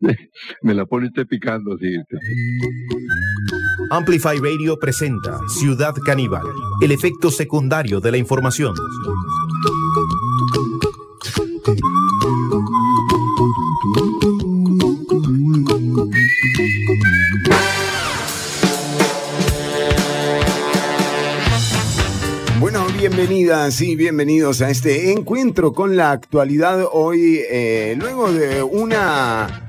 Me la pone usted picando, sí. Amplify Radio presenta Ciudad Caníbal, el efecto secundario de la información. Bienvenidas y bienvenidos a este encuentro con la actualidad hoy, eh, luego de una,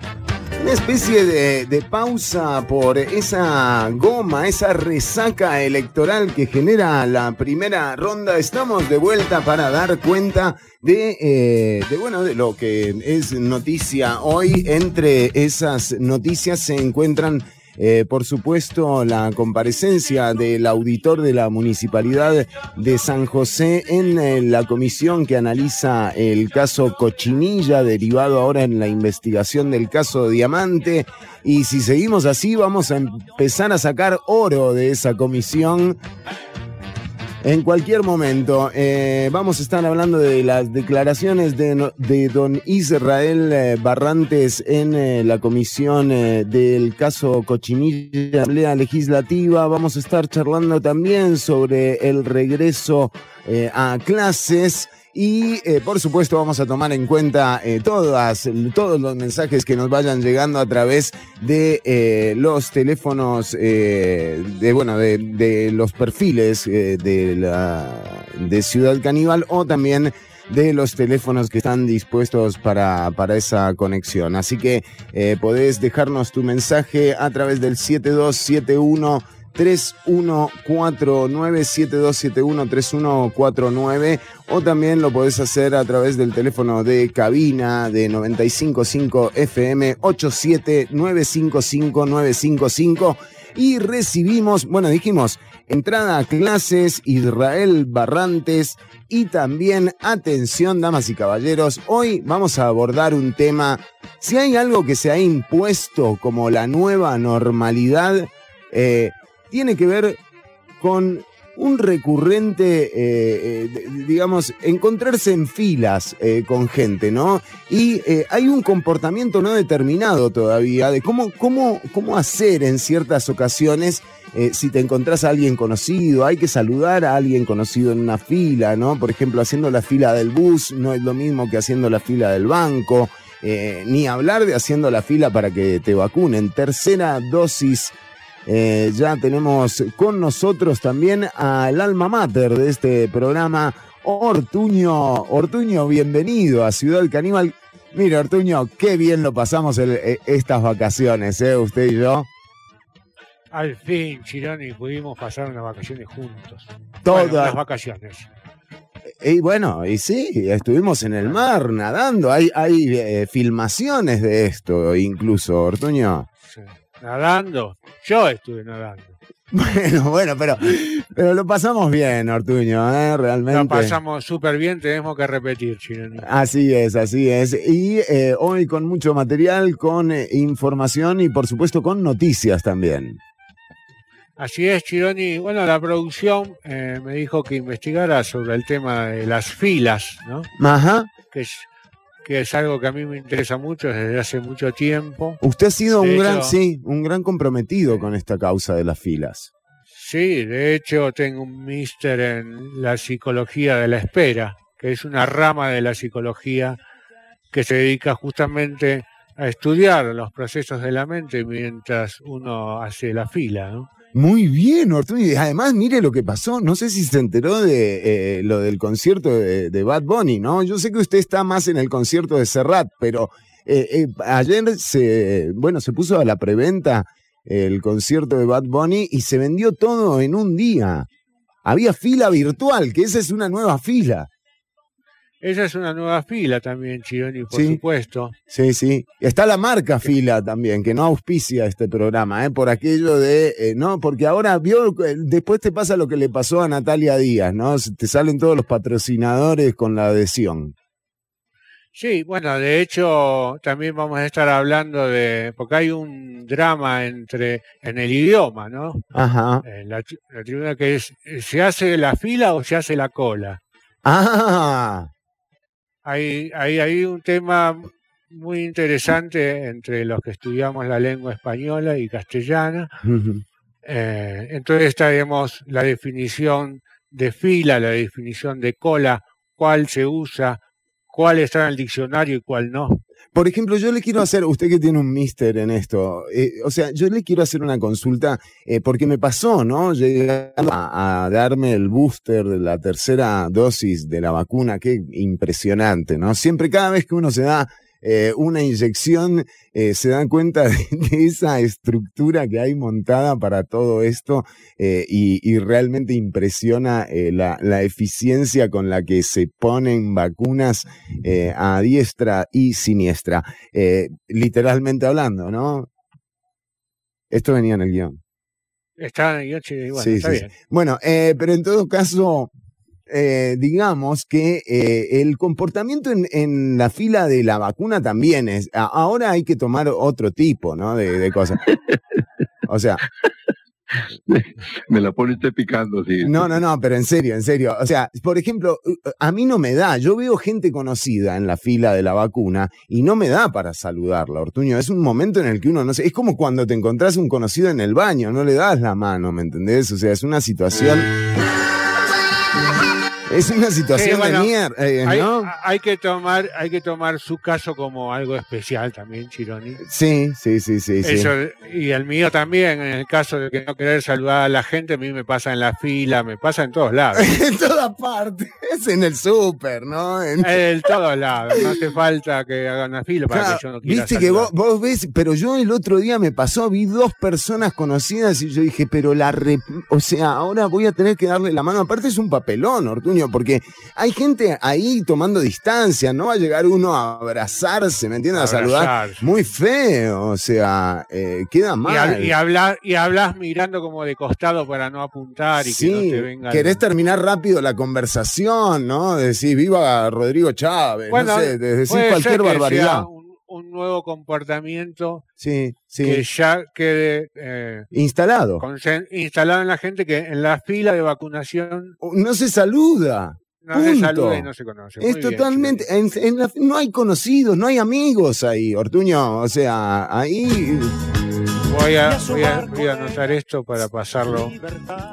especie de, pausa por esa goma, esa resaca electoral que genera la primera ronda. Estamos de vuelta para dar cuenta de, eh, de, bueno, de lo que es noticia hoy. Entre esas noticias se encuentran eh, por supuesto, la comparecencia del auditor de la Municipalidad de San José en eh, la comisión que analiza el caso Cochinilla, derivado ahora en la investigación del caso Diamante. Y si seguimos así, vamos a empezar a sacar oro de esa comisión. En cualquier momento, eh, vamos a estar hablando de las declaraciones de, de don Israel eh, Barrantes en eh, la comisión eh, del caso Cochinilla Asamblea Legislativa. Vamos a estar charlando también sobre el regreso a clases. Y eh, por supuesto vamos a tomar en cuenta eh, todas, todos los mensajes que nos vayan llegando a través de eh, los teléfonos, eh, de bueno, de, de los perfiles eh, de, la, de Ciudad Caníbal o también de los teléfonos que están dispuestos para, para esa conexión. Así que eh, podés dejarnos tu mensaje a través del 7271 3149 7271 3149 o también lo podés hacer a través del teléfono de cabina de 955 FM 87955 y recibimos, bueno, dijimos, entrada a clases, Israel Barrantes y también, atención, damas y caballeros, hoy vamos a abordar un tema, si hay algo que se ha impuesto como la nueva normalidad, eh, tiene que ver con un recurrente, eh, eh, digamos, encontrarse en filas eh, con gente, ¿no? Y hay un comportamiento no determinado todavía de cómo, cómo, cómo hacer en ciertas ocasiones si te encontrás a alguien conocido, hay que saludar a alguien conocido en una fila, ¿no? Por ejemplo, haciendo la fila del bus no es lo mismo que haciendo la fila del banco, ni hablar de haciendo la fila para que te vacunen. Tercera dosis eh, ya tenemos con nosotros también al alma mater de este programa, Ortuño. Ortuño, bienvenido a Ciudad Caníbal. Mira, Ortuño, qué bien lo pasamos el- eh, estas vacaciones, ¿eh? Usted y yo. Al fin, Chironi, pudimos pasar unas vacaciones juntos. Todas. Bueno, unas vacaciones. Y bueno, y sí, estuvimos en el mar nadando. Hay, hay eh, filmaciones de esto, incluso, Ortuño. Sí. Nadando. Yo estuve nadando. Bueno, bueno, pero, pero lo pasamos bien, Ortuño, ¿eh? Realmente. La pasamos súper bien, tenemos que repetir, Chironi. Así es, así es. Y eh, hoy con mucho material, con eh, información y por supuesto con noticias también. Así es, Chironi. Bueno, la producción eh, me dijo que investigara sobre el tema de las filas, ¿no? Ajá. Que es, que es algo que a mí me interesa mucho desde hace mucho tiempo. Usted ha sido De un gran, sí, un gran comprometido con esta causa de las filas. Sí, de hecho tengo un míster en la psicología de la espera, que es una rama de la psicología que se dedica justamente a estudiar los procesos de la mente mientras uno hace la fila, ¿no? Muy bien, Ortuño. Además, mire lo que pasó. No sé si se enteró de eh, lo del concierto de, de Bad Bunny, ¿no? Yo sé que usted está más en el concierto de Serrat, pero eh, eh, ayer se, bueno, se puso a la preventa el concierto de Bad Bunny y se vendió todo en un día. Había fila virtual, que esa es una nueva fila. Esa es una nueva fila también, Chironi, por Sí. supuesto. Sí, sí. Está la marca fila también, que no auspicia este programa, ¿eh? por aquello de, eh, no, porque ahora vio, eh, después te pasa lo que le pasó a Natalia Díaz, ¿no? Te salen todos los patrocinadores con la adhesión. Sí, bueno, de hecho también vamos a estar hablando de, porque hay un drama entre, en el idioma, ¿no? Ajá. En la tribuna que es, ¿se hace la fila o se hace la cola? Ah, hay, hay, hay un tema muy interesante entre los que estudiamos la lengua española y castellana. Eh, entonces digamos, la definición de fila, la definición de cola, cuál se usa, cuál está en el diccionario y cuál no. Por ejemplo, yo le quiero hacer, usted que tiene un mister en esto, eh, o sea, yo le quiero hacer una consulta eh, porque me pasó, ¿no? Llegando a, a, darme el booster de la tercera dosis de la vacuna, qué impresionante, ¿no? Siempre, cada vez que uno se da eh, una inyección, eh, se dan cuenta de, de, esa estructura que hay montada para todo esto eh, y, y, realmente impresiona la, la, eficiencia con la que se ponen vacunas a diestra y siniestra, literalmente hablando, ¿no? Esto venía en el guion. Está en el guion, sí, está sí, bien. Sí. Bueno, pero en todo caso, eh, digamos que eh, el comportamiento en, en, la fila de la vacuna también es. Ahora hay que tomar otro tipo, ¿no? De, de cosas. O sea. Me la pone usted picando, sí. No, no, no, pero en serio, en serio. O sea, por ejemplo, a mí no me da. Yo veo gente conocida en la fila de la vacuna y no me da para saludarla, Ortuño. Es un momento en el que uno no sé. Es como cuando te encontrás un conocido en el baño, no le das la mano, ¿me entendés? O sea, es una situación. Es una situación bueno, de mierda, eh, ¿no? Hay, que tomar, hay que tomar su caso como algo especial también, Chironi. Sí, sí, sí, sí. Eso, sí. Y el mío también, en el caso de que no querer saludar a la gente, a mí me pasa en la fila, me pasa en todos lados. en todas partes, es en el súper, ¿no? En... en todos lados, no hace falta que hagan una fila para claro, que yo no quiera Viste saludar. que vos, vos, ves, pero yo el otro día me pasó, vi dos personas conocidas y yo dije, pero la, re... o sea, ahora voy a tener que darle la mano, aparte es un papelón, Ortuño porque hay gente ahí tomando distancia, no va a llegar uno a abrazarse, ¿me entiendes? A saludar. Muy feo, o sea, eh, queda mal. Y, y, hablar, y hablas mirando como de costado para no apuntar y sí, que no te venga. Querés terminar rápido la conversación, ¿no? Decís, viva Rodrigo Chávez, bueno, no sé, decir cualquier barbaridad. Un, nuevo comportamiento sí, sí. que ya quede eh, instalado. Instalado en la gente que en la fila de vacunación no se saluda. No se saluda y no se conoce. Es Muy totalmente. Bien, en, en la, no hay conocidos, no hay amigos ahí, Ortuño. O sea, ahí. Voy a, voy, a, voy a anotar esto para pasarlo.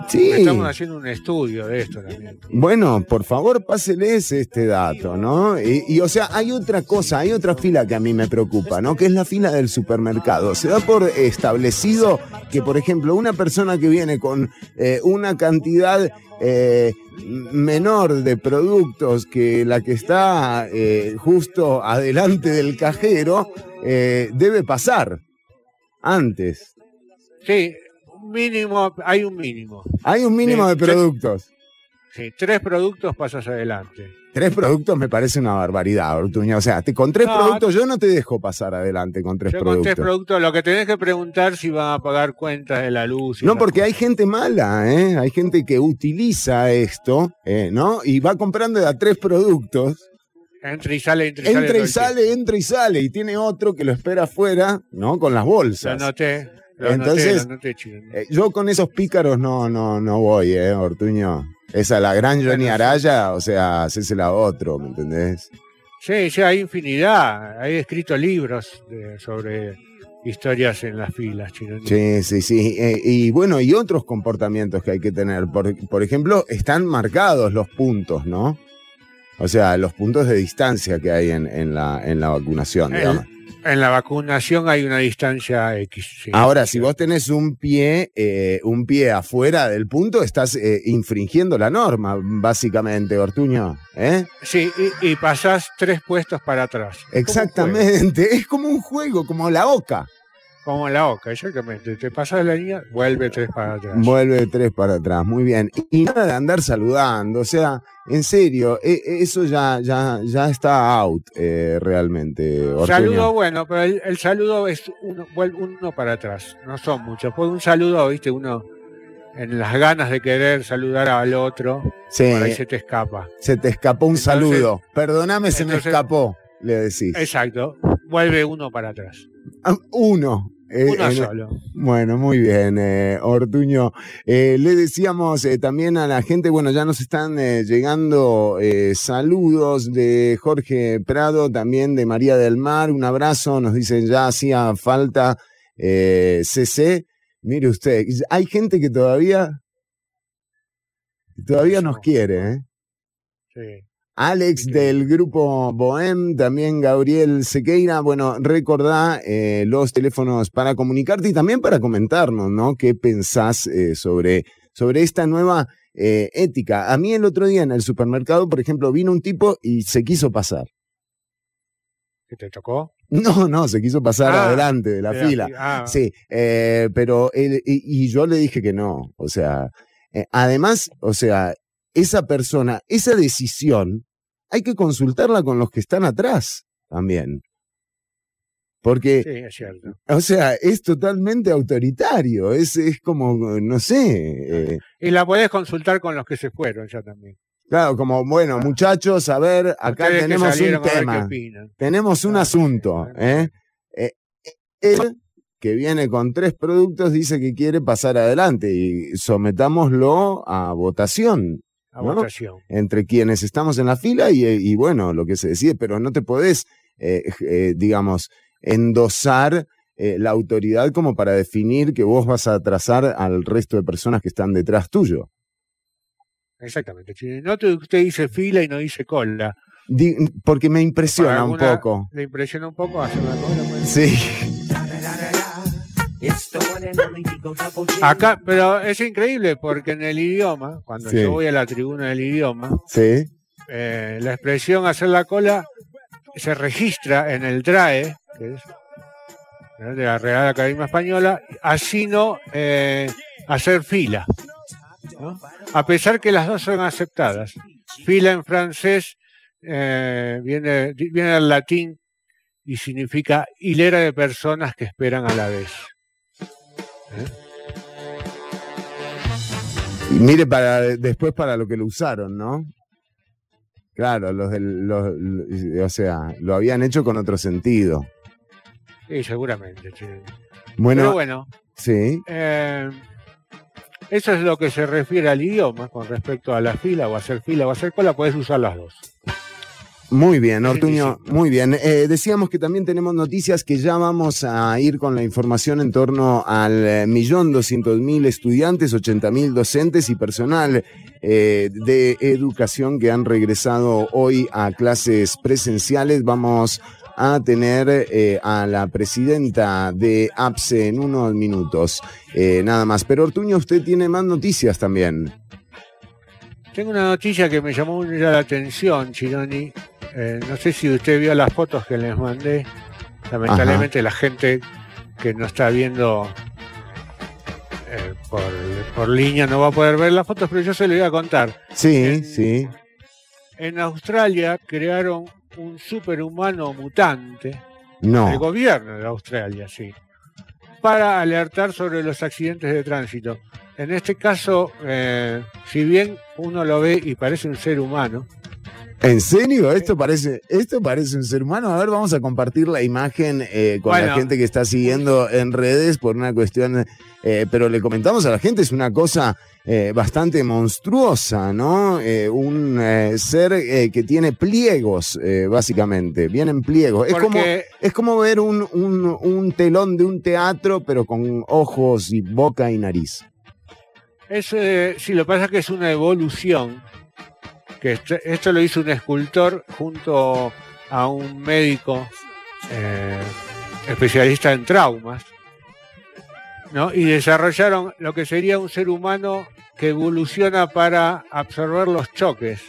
Sí. Estamos haciendo un estudio de esto también. Bueno, por favor, páseles este dato, ¿no? Y, y, o sea, hay otra cosa, hay otra fila que a mí me preocupa, ¿no? Que es la fila del supermercado. Se da por establecido que, por ejemplo, una persona que viene con eh, una cantidad eh, menor de productos que la que está eh, justo adelante del cajero, eh, debe pasar antes. Sí, mínimo, hay un mínimo. Hay un mínimo de productos. Sí, tres productos pasas adelante. Tres productos me parece una barbaridad, Ortuña. O sea, te, con tres no, productos yo no te dejo pasar adelante con tres yo productos. Con tres productos, lo que tenés que preguntar si van a pagar cuentas de la luz. no, porque hay gente mala, ¿eh? Hay gente que utiliza esto, ¿eh? ¿no? Y va comprando de a tres productos. Entra y sale, entra y sale. Entra y sale, entra y sale. Y tiene otro que lo espera afuera, ¿no? Con las bolsas. Lo noté. Lo Entonces, noté, lo noté, eh, yo con esos pícaros no, no, no voy, ¿eh, Ortuño? Esa, la gran Johnny Araya, o sea, hacésela a otro, ¿me entendés? Sí, sí, hay infinidad. Hay escrito libros de, sobre historias en las filas, chino. Sí, sí, sí. Eh, y bueno, y otros comportamientos que hay que tener. Por, por ejemplo, están marcados los puntos, ¿no? O sea, los puntos de distancia que hay en, en, la, en la vacunación, el, digamos. En la vacunación hay una distancia X. Sí, Ahora, si vos tenés un pie, eh, un pie afuera del punto, estás eh, infringiendo la norma, básicamente, Ortuño. ¿eh? Sí, y, y pasás tres puestos para atrás. Exactamente, es como un juego, como la oca. Como la oca, exactamente. Te pasas la línea, vuelve tres para atrás. Vuelve tres para atrás, muy bien. Y nada de andar saludando, o sea, en serio, eso ya, ya, ya está out eh, realmente. Saludo bueno, pero el, el, saludo es uno, uno para atrás, no son muchos. Pues un saludo, viste, uno en las ganas de querer saludar al otro, sí. por ahí se te escapa. Se te escapó un entonces, saludo. Perdóname, se entonces, me escapó, le decís. Exacto, vuelve uno para atrás. Uno. Eh, Uno solo. Bueno, muy bien, eh, Ortuño. Eh, le decíamos eh, también a la gente, bueno, ya nos están llegando saludos de Jorge Prado, también de María del Mar, un abrazo, nos dicen ya hacía falta CC. Mire usted, hay gente que todavía, todavía nos quiere, ¿eh? Sí. Alex del grupo Bohem, también Gabriel Sequeira. Bueno, recordá eh, los teléfonos para comunicarte y también para comentarnos, ¿no? ¿Qué pensás eh, sobre, sobre esta nueva eh, ética? A mí el otro día en el supermercado, por ejemplo, vino un tipo y se quiso pasar. ¿Qué te tocó? No, no, se quiso pasar Ah, adelante de la fila. ah, Sí, eh, pero él, y, y yo le dije que no. O sea, eh, además, o sea, esa persona, esa decisión, hay que consultarla con los que están atrás también. Porque, sí, es cierto. o sea, es totalmente autoritario, es, es como, no sé, eh, Y la podés consultar con los que se fueron ya también. claro, como, bueno, muchachos, a ver, acá Ustedes tenemos un tema. Tenemos un Claro, asunto. claro. ¿eh? Eh, Él, que viene con tres productos, dice que quiere pasar adelante y sometámoslo a votación A ¿no? votación. entre quienes estamos en la fila y, y bueno, lo que se decide, pero no te podés, eh, eh, digamos, endosar eh, la autoridad como para definir que vos vas a atrasar al resto de personas que están detrás tuyo. Exactamente. No te, usted dice fila y no dice cola. Di- porque me impresiona un poco. Le impresiona un poco hacer una cola. pues. Sí. Acá, pero es increíble porque en el idioma, cuando Sí. yo voy a la tribuna del idioma, Sí. eh, la expresión hacer la cola se registra en el DRAE, que es de la Real Academia Española, así no eh, hacer fila. ¿no? A pesar que las dos son aceptadas. Fila en francés eh, viene, viene del latín y significa hilera de personas que esperan a la vez. Y mire para después para lo que lo usaron, ¿no? Claro, los del, los, los- o sea, lo habían hecho con otro sentido. Sí, seguramente. sí. Bueno, Pero bueno, sí, Eh, eso es lo que se refiere al idioma con respecto a la fila o hacer fila o hacer cola, puedes usar las dos. Muy bien, Ortuño, muy bien. Eh, decíamos que también tenemos noticias que ya vamos a ir con la información en torno al eh, millón doscientos mil estudiantes, ochenta mil docentes y personal eh, de educación que han regresado hoy a clases presenciales. Vamos a tener eh, a la presidenta de APSE en unos minutos, eh, nada más. Pero Ortuño, usted tiene más noticias también. Tengo una noticia que me llamó mucho la atención, Chironi. Eh, no sé si usted vio las fotos que les mandé. Lamentablemente la gente que no está viendo eh, por, por línea no va a poder ver las fotos, pero yo se lo voy a contar. Sí, En- sí. En Australia crearon un superhumano mutante el No. gobierno de Australia, sí, para alertar sobre los accidentes de tránsito. En este caso, eh, si bien uno lo ve y parece un ser humano, ¿En serio? Esto parece, esto parece un ser humano. A ver, vamos a compartir la imagen eh, con la gente que está siguiendo en redes por una cuestión, eh, pero le comentamos a la gente, es una cosa eh, bastante monstruosa, ¿no? Eh, un eh, ser eh, que tiene pliegos, eh, básicamente, vienen pliegos. Es como, es como ver un, un, un telón de un teatro, pero con ojos y boca y nariz. es, eh, sí, lo que pasa es que es una evolución, que esto, esto lo hizo un escultor junto a un médico eh, especialista en traumas, ¿no? y desarrollaron lo que sería un ser humano que evoluciona para absorber los choques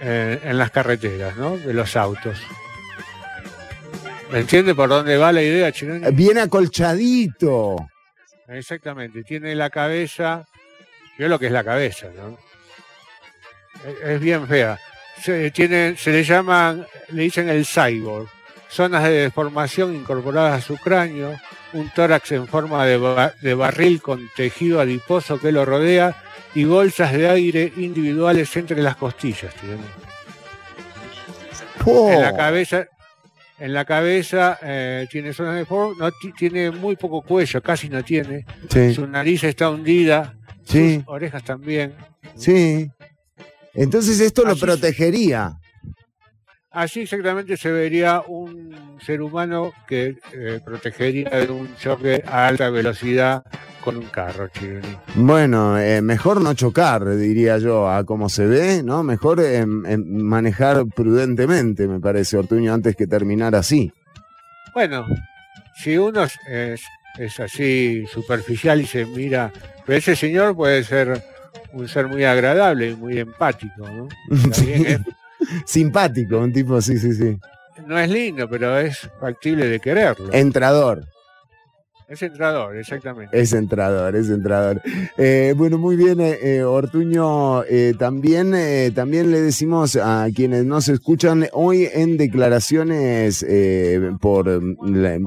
eh, en las carreteras ¿no? de los autos. ¿Me entiende por dónde va la idea, Chironi? Bien acolchadito. Exactamente, tiene la cabeza, yo lo que es la cabeza, ¿no? Es, bien fea. Se, tiene, se le llaman, le dicen el cyborg, zonas de deformación incorporadas a su cráneo, un tórax en forma de, de barril con tejido adiposo que lo rodea y bolsas de aire individuales entre las costillas. tiene. Po. En la cabeza, En la cabeza eh, tiene zonas de forma, no tiene muy poco cuello, casi no tiene. Su nariz está hundida, sus orejas también. Sí. Entonces esto lo protegería. Así exactamente se vería un ser humano que eh, protegería de un choque a alta velocidad con un carro, Chironi. Bueno, eh, mejor no chocar, diría yo, a cómo se ve, ¿no? Mejor eh, manejar prudentemente, me parece, Ortuño, antes que terminar así. Bueno, si uno es, es así superficial y se mira, pero ese señor puede ser un ser muy agradable y muy empático, ¿no? Simpático, un tipo, sí, sí, sí. No es lindo, pero es factible de quererlo. Entrador. Es entrador, exactamente. Es entrador, es entrador. Eh, bueno, muy bien, eh, eh, Ortuño. también, también le decimos a quienes nos escuchan hoy en declaraciones por,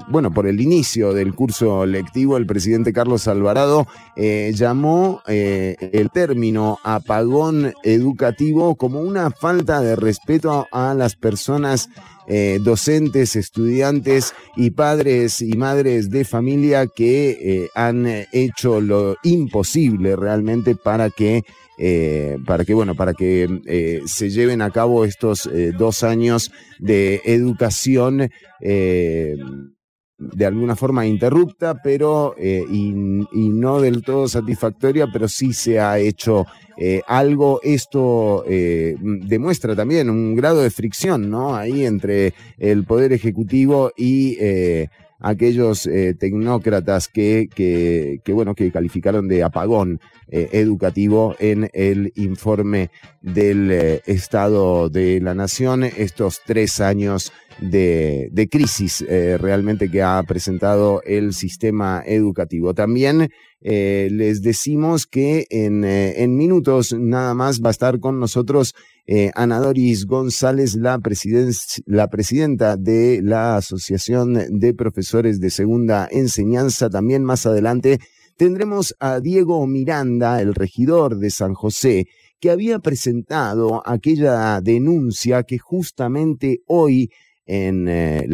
bueno, por el inicio del curso lectivo, el presidente Carlos Alvarado llamó el término apagón educativo como una falta de respeto a las personas eh, docentes, estudiantes y padres y madres de familia que eh, han hecho lo imposible realmente para que eh, para que bueno para que se lleven a cabo estos dos años de educación de alguna forma interrupta, pero y, y, no del todo satisfactoria, pero sí se ha hecho eh, algo, esto eh, demuestra también un grado de fricción, ¿no? Ahí entre el Poder Ejecutivo y eh, aquellos tecnócratas que, que, bueno, que calificaron de apagón educativo en el informe del Estado de la Nación estos tres años de, crisis realmente que ha presentado el sistema educativo. También eh, les decimos que en, eh, en, minutos nada más va a estar con nosotros eh, Ana Doris González, la, la presidenta de la Asociación de Profesores de Segunda Enseñanza. También más adelante tendremos a Diego Miranda, el regidor de San José, que había presentado aquella denuncia que justamente hoy en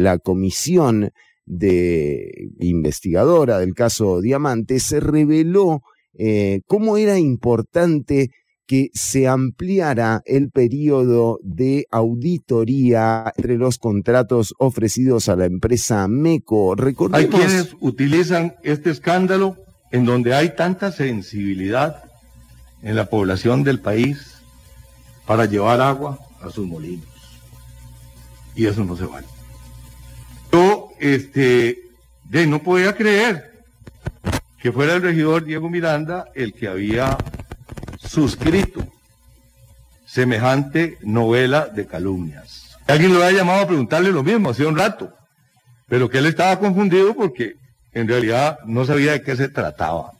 la comisión de investigadora del caso Diamante, se reveló eh, cómo era importante que se ampliara el periodo de auditoría entre los contratos ofrecidos a la empresa MECO. Hay quienes utilizan este escándalo en donde hay tanta sensibilidad en la población del país para llevar agua a sus molinos. Y eso no se vale este, de no podía creer que fuera el regidor Diego Miranda el que había suscrito semejante novela de calumnias. Alguien lo había llamado a preguntarle lo mismo hace un rato, pero que él estaba confundido porque en realidad no sabía de qué se trataba.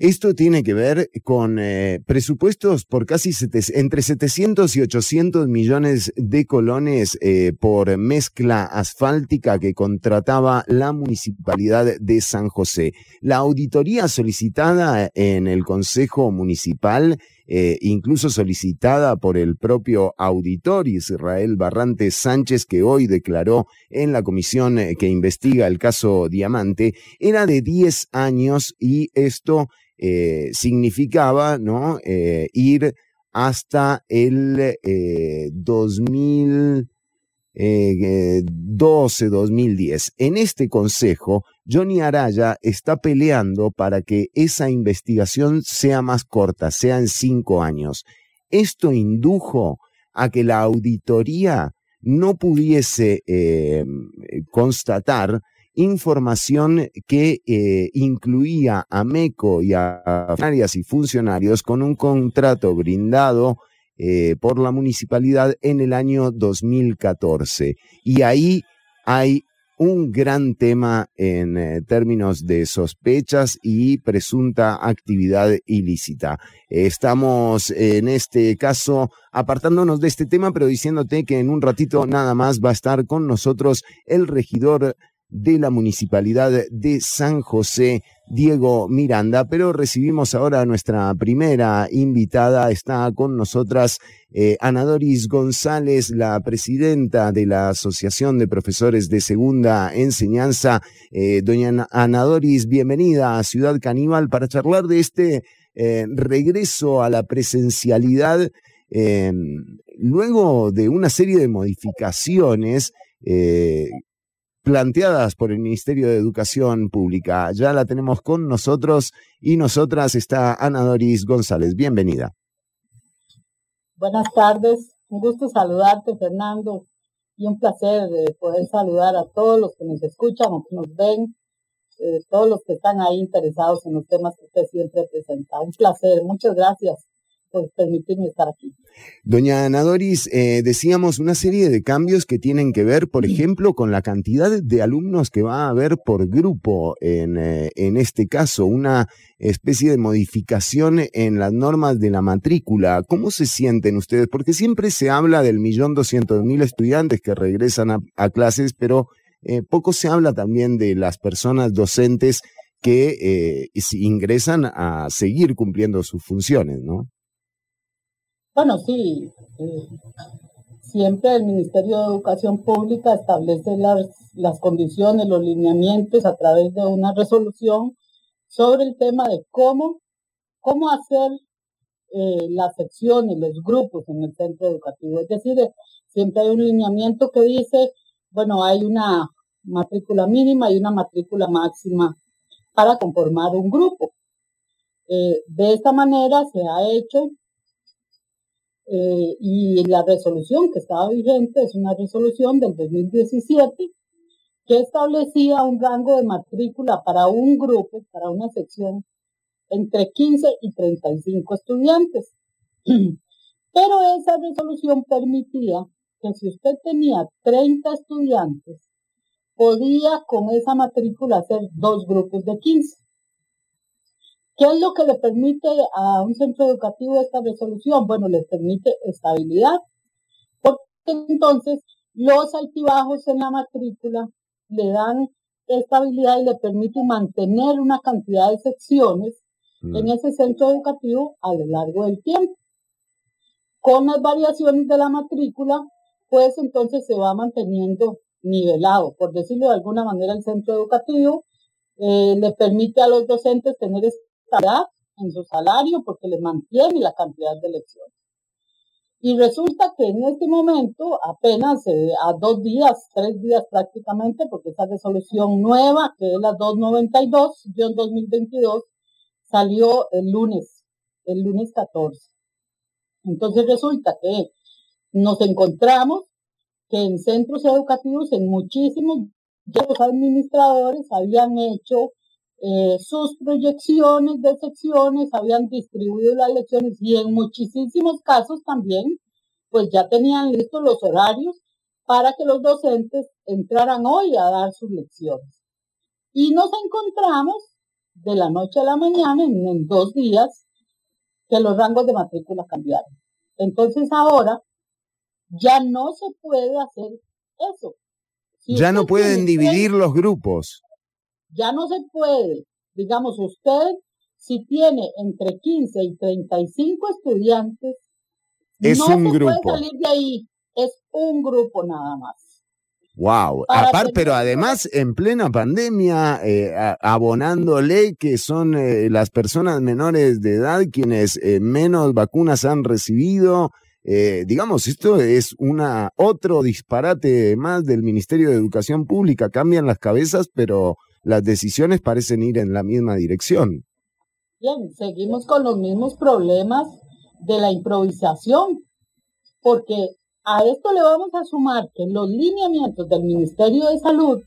Esto tiene que ver con eh, presupuestos por casi entre 700 y 800 millones de colones eh, por mezcla asfáltica que contrataba la municipalidad de San José. La auditoría solicitada en el Consejo Municipal eh, incluso solicitada por el propio auditor Israel Barrante Sánchez, que hoy declaró en la comisión que investiga el caso Diamante, era de 10 años y esto eh, significaba ¿no? Eh, ir hasta el 2012-2010. Eh, en este consejo, Johnny Araya está peleando para que esa investigación sea más corta, sea en cinco años. Esto indujo a que la auditoría no pudiese constatar información que eh, incluía a MECO y a funcionarias y funcionarios con un contrato brindado eh, por la municipalidad en el año 2014. Y ahí hay un gran tema en eh, términos de sospechas y presunta actividad ilícita. estamos en este caso apartándonos de este tema, pero diciéndote que en un ratito nada más va a estar con nosotros el regidor de la Municipalidad de San José, Diego Miranda. Pero recibimos ahora a nuestra primera invitada. Está con nosotras eh, Ana Doris González, la presidenta de la Asociación de Profesores de Segunda Enseñanza. Eh, doña Ana Doris, bienvenida a Ciudad Caníbal para charlar de este eh, regreso a la presencialidad luego de una serie de modificaciones planteadas por el Ministerio de Educación Pública. Ya la tenemos con nosotros y nosotras está Ana Doris González. Bienvenida. Buenas tardes, un gusto saludarte Fernando y un placer de poder saludar a todos los que nos escuchan o que nos ven, eh, todos los que están ahí interesados en los temas que usted siempre presenta. Un placer, muchas gracias por permitirme estar aquí. Doña Ana Doris, eh, decíamos una serie de cambios que tienen que ver, por ejemplo, con la cantidad de alumnos que va a haber por grupo en, eh, en este caso, una especie de modificación en las normas de la matrícula. ¿Cómo se sienten ustedes? Porque siempre se habla del millón doscientos mil estudiantes que regresan a, clases, pero eh, poco se habla también de las personas docentes que ingresan a seguir cumpliendo sus funciones, ¿no? Bueno, sí, eh, siempre el Ministerio de Educación Pública establece las, las condiciones, los lineamientos a través de una resolución sobre el tema de cómo, cómo hacer eh, las secciones, los grupos en el centro educativo. Es decir, siempre hay un lineamiento que dice, bueno, hay una matrícula mínima y una matrícula máxima para conformar un grupo. Eh, de esta manera se ha hecho eh, y la resolución que estaba vigente es una resolución del 2017 que establecía un rango de matrícula para un grupo, para una sección, entre 15 y 35 estudiantes. Pero esa resolución permitía que si usted tenía 30 estudiantes, podía con esa matrícula hacer dos grupos de 15. ¿Qué es lo que le permite a un centro educativo esta resolución? Bueno, le permite estabilidad, porque entonces los altibajos en la matrícula le dan estabilidad y le permite mantener una cantidad de secciones mm. en ese centro educativo a lo largo del tiempo. Con las variaciones de la matrícula, pues entonces se va manteniendo nivelado, por decirlo de alguna manera, el centro educativo eh, le permite a los docentes tener en su salario porque le mantiene la cantidad de lecciones. Y resulta que en este momento, apenas eh, a dos días, tres días prácticamente, porque esa resolución nueva, que es la 292-2022, salió el lunes, el lunes 14. Entonces resulta que nos encontramos que en centros educativos, en muchísimos, los administradores habían hecho eh, sus proyecciones de secciones, habían distribuido las lecciones y en muchísimos casos también, pues ya tenían listos los horarios para que los docentes entraran hoy a dar sus lecciones. Y nos encontramos de la noche a la mañana, en, dos días, que los rangos de matrícula cambiaron. Entonces ahora ya no se puede hacer eso. ya no pueden dividir los grupos. Ya no se puede. Digamos, usted, si tiene entre 15 y 35 estudiantes, es no un se grupo. puede salir de ahí. Es un grupo nada más. Wow, aparte, pero además en plena pandemia, eh, abonándole que son eh, las personas menores de edad quienes eh, menos vacunas han recibido. digamos, esto es una otro disparate más del Ministerio de Educación Pública. Cambian las cabezas, pero las decisiones parecen ir en la misma dirección. Bien, seguimos con los mismos problemas de la improvisación, porque a esto le vamos a sumar que los lineamientos del Ministerio de Salud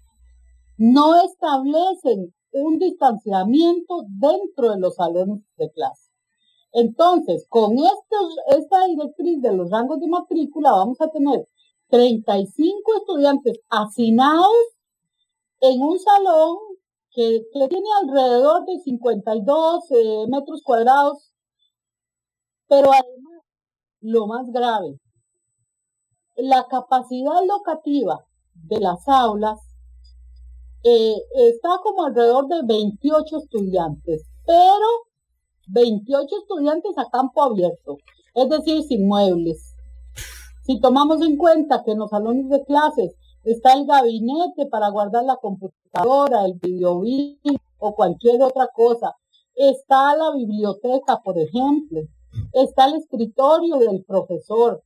no establecen un distanciamiento dentro de los salones de clase. Entonces, con estos, esta directriz de los rangos de matrícula vamos a tener 35 estudiantes hacinados en un salón que, tiene alrededor de 52 eh, metros cuadrados, pero además, lo más grave, la capacidad locativa de las aulas eh, está como alrededor de 28 estudiantes, pero 28 estudiantes a campo abierto, es decir, sin muebles. Si tomamos en cuenta que en los salones de clases está el gabinete para guardar la computadora, el video o cualquier otra cosa, está la biblioteca, por ejemplo, está el escritorio del profesor.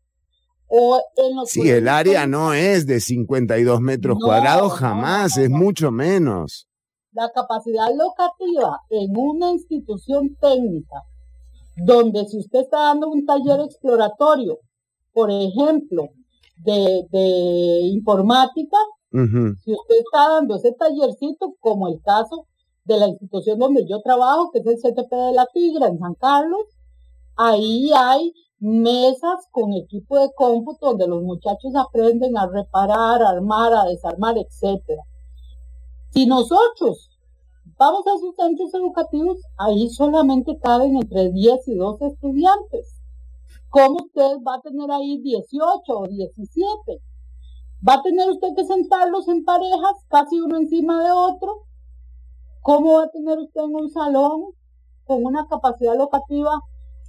O en sí, el área no es de 52 metros cuadrados, jamás, es mucho menos. La capacidad locativa en una institución técnica, donde si usted está dando un taller exploratorio, por ejemplo, de, informática, si usted está dando ese tallercito, como el caso de la institución donde yo trabajo, que es el CTP de la Tigra en San Carlos, ahí hay mesas con equipo de cómputo donde los muchachos aprenden a reparar, a armar, a desarmar, etcétera. Si nosotros vamos a sus centros educativos, ahí solamente caben entre 10 y 12 estudiantes. ¿Cómo usted va a tener ahí 18 o 17? ¿Va a tener usted que sentarlos en parejas, casi uno encima de otro? ¿Cómo va a tener usted en un salón con una capacidad locativa,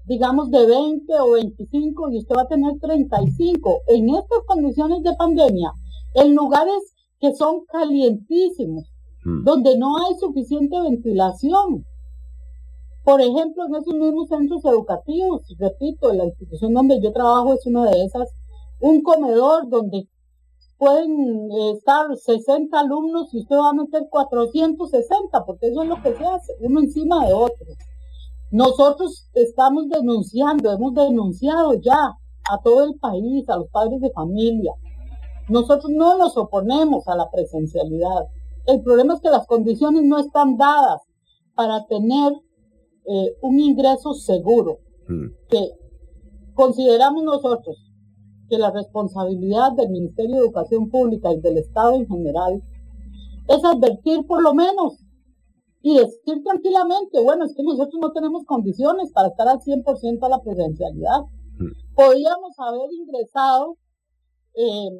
digamos, de 20 o 25 y usted va a tener 35? En estas condiciones de pandemia, en lugares que son calientísimos, mm. donde no hay suficiente ventilación, por ejemplo, en esos mismos centros educativos, repito, la institución donde yo trabajo es una de esas, un comedor donde pueden eh, estar 60 alumnos y usted va a meter 460, porque eso es lo que se hace, uno encima de otro. Nosotros estamos denunciando, hemos denunciado ya a todo el país, a los padres de familia. Nosotros no nos oponemos a la presencialidad. El problema es que las condiciones no están dadas para tener eh, un ingreso seguro, mm. que consideramos nosotros que la responsabilidad del Ministerio de Educación Pública y del Estado en general es advertir por lo menos y decir tranquilamente, bueno, es que nosotros no tenemos condiciones para estar al 100% a la presencialidad. Mm. Podríamos haber ingresado eh,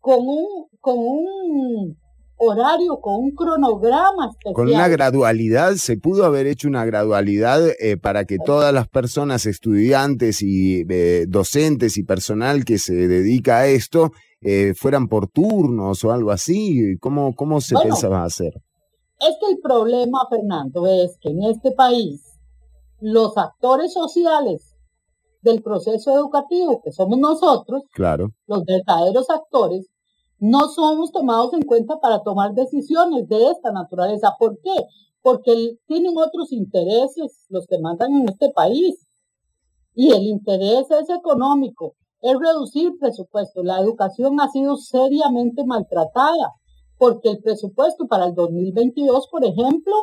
con, un, con un horario, con un cronograma especial. Con una gradualidad, se pudo haber hecho una gradualidad eh, para que todas las personas, estudiantes y eh, docentes y personal que se dedica a esto, eh, fueran por turnos o algo así. ¿Cómo, cómo se pensaba hacer? Es que el problema, Fernando, es que en este país los actores sociales del proceso educativo, que somos nosotros, claro. los verdaderos actores, no somos tomados en cuenta para tomar decisiones de esta naturaleza. ¿Por qué? Porque tienen otros intereses los que mandan en este país. Y el interés es económico, es reducir presupuesto. La educación ha sido seriamente maltratada porque el presupuesto para el 2022, por ejemplo,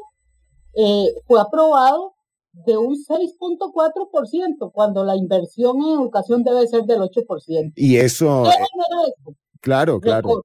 eh, fue aprobado de un 6.4%, cuando la inversión en educación debe ser del 8%. Y eso... Claro, claro.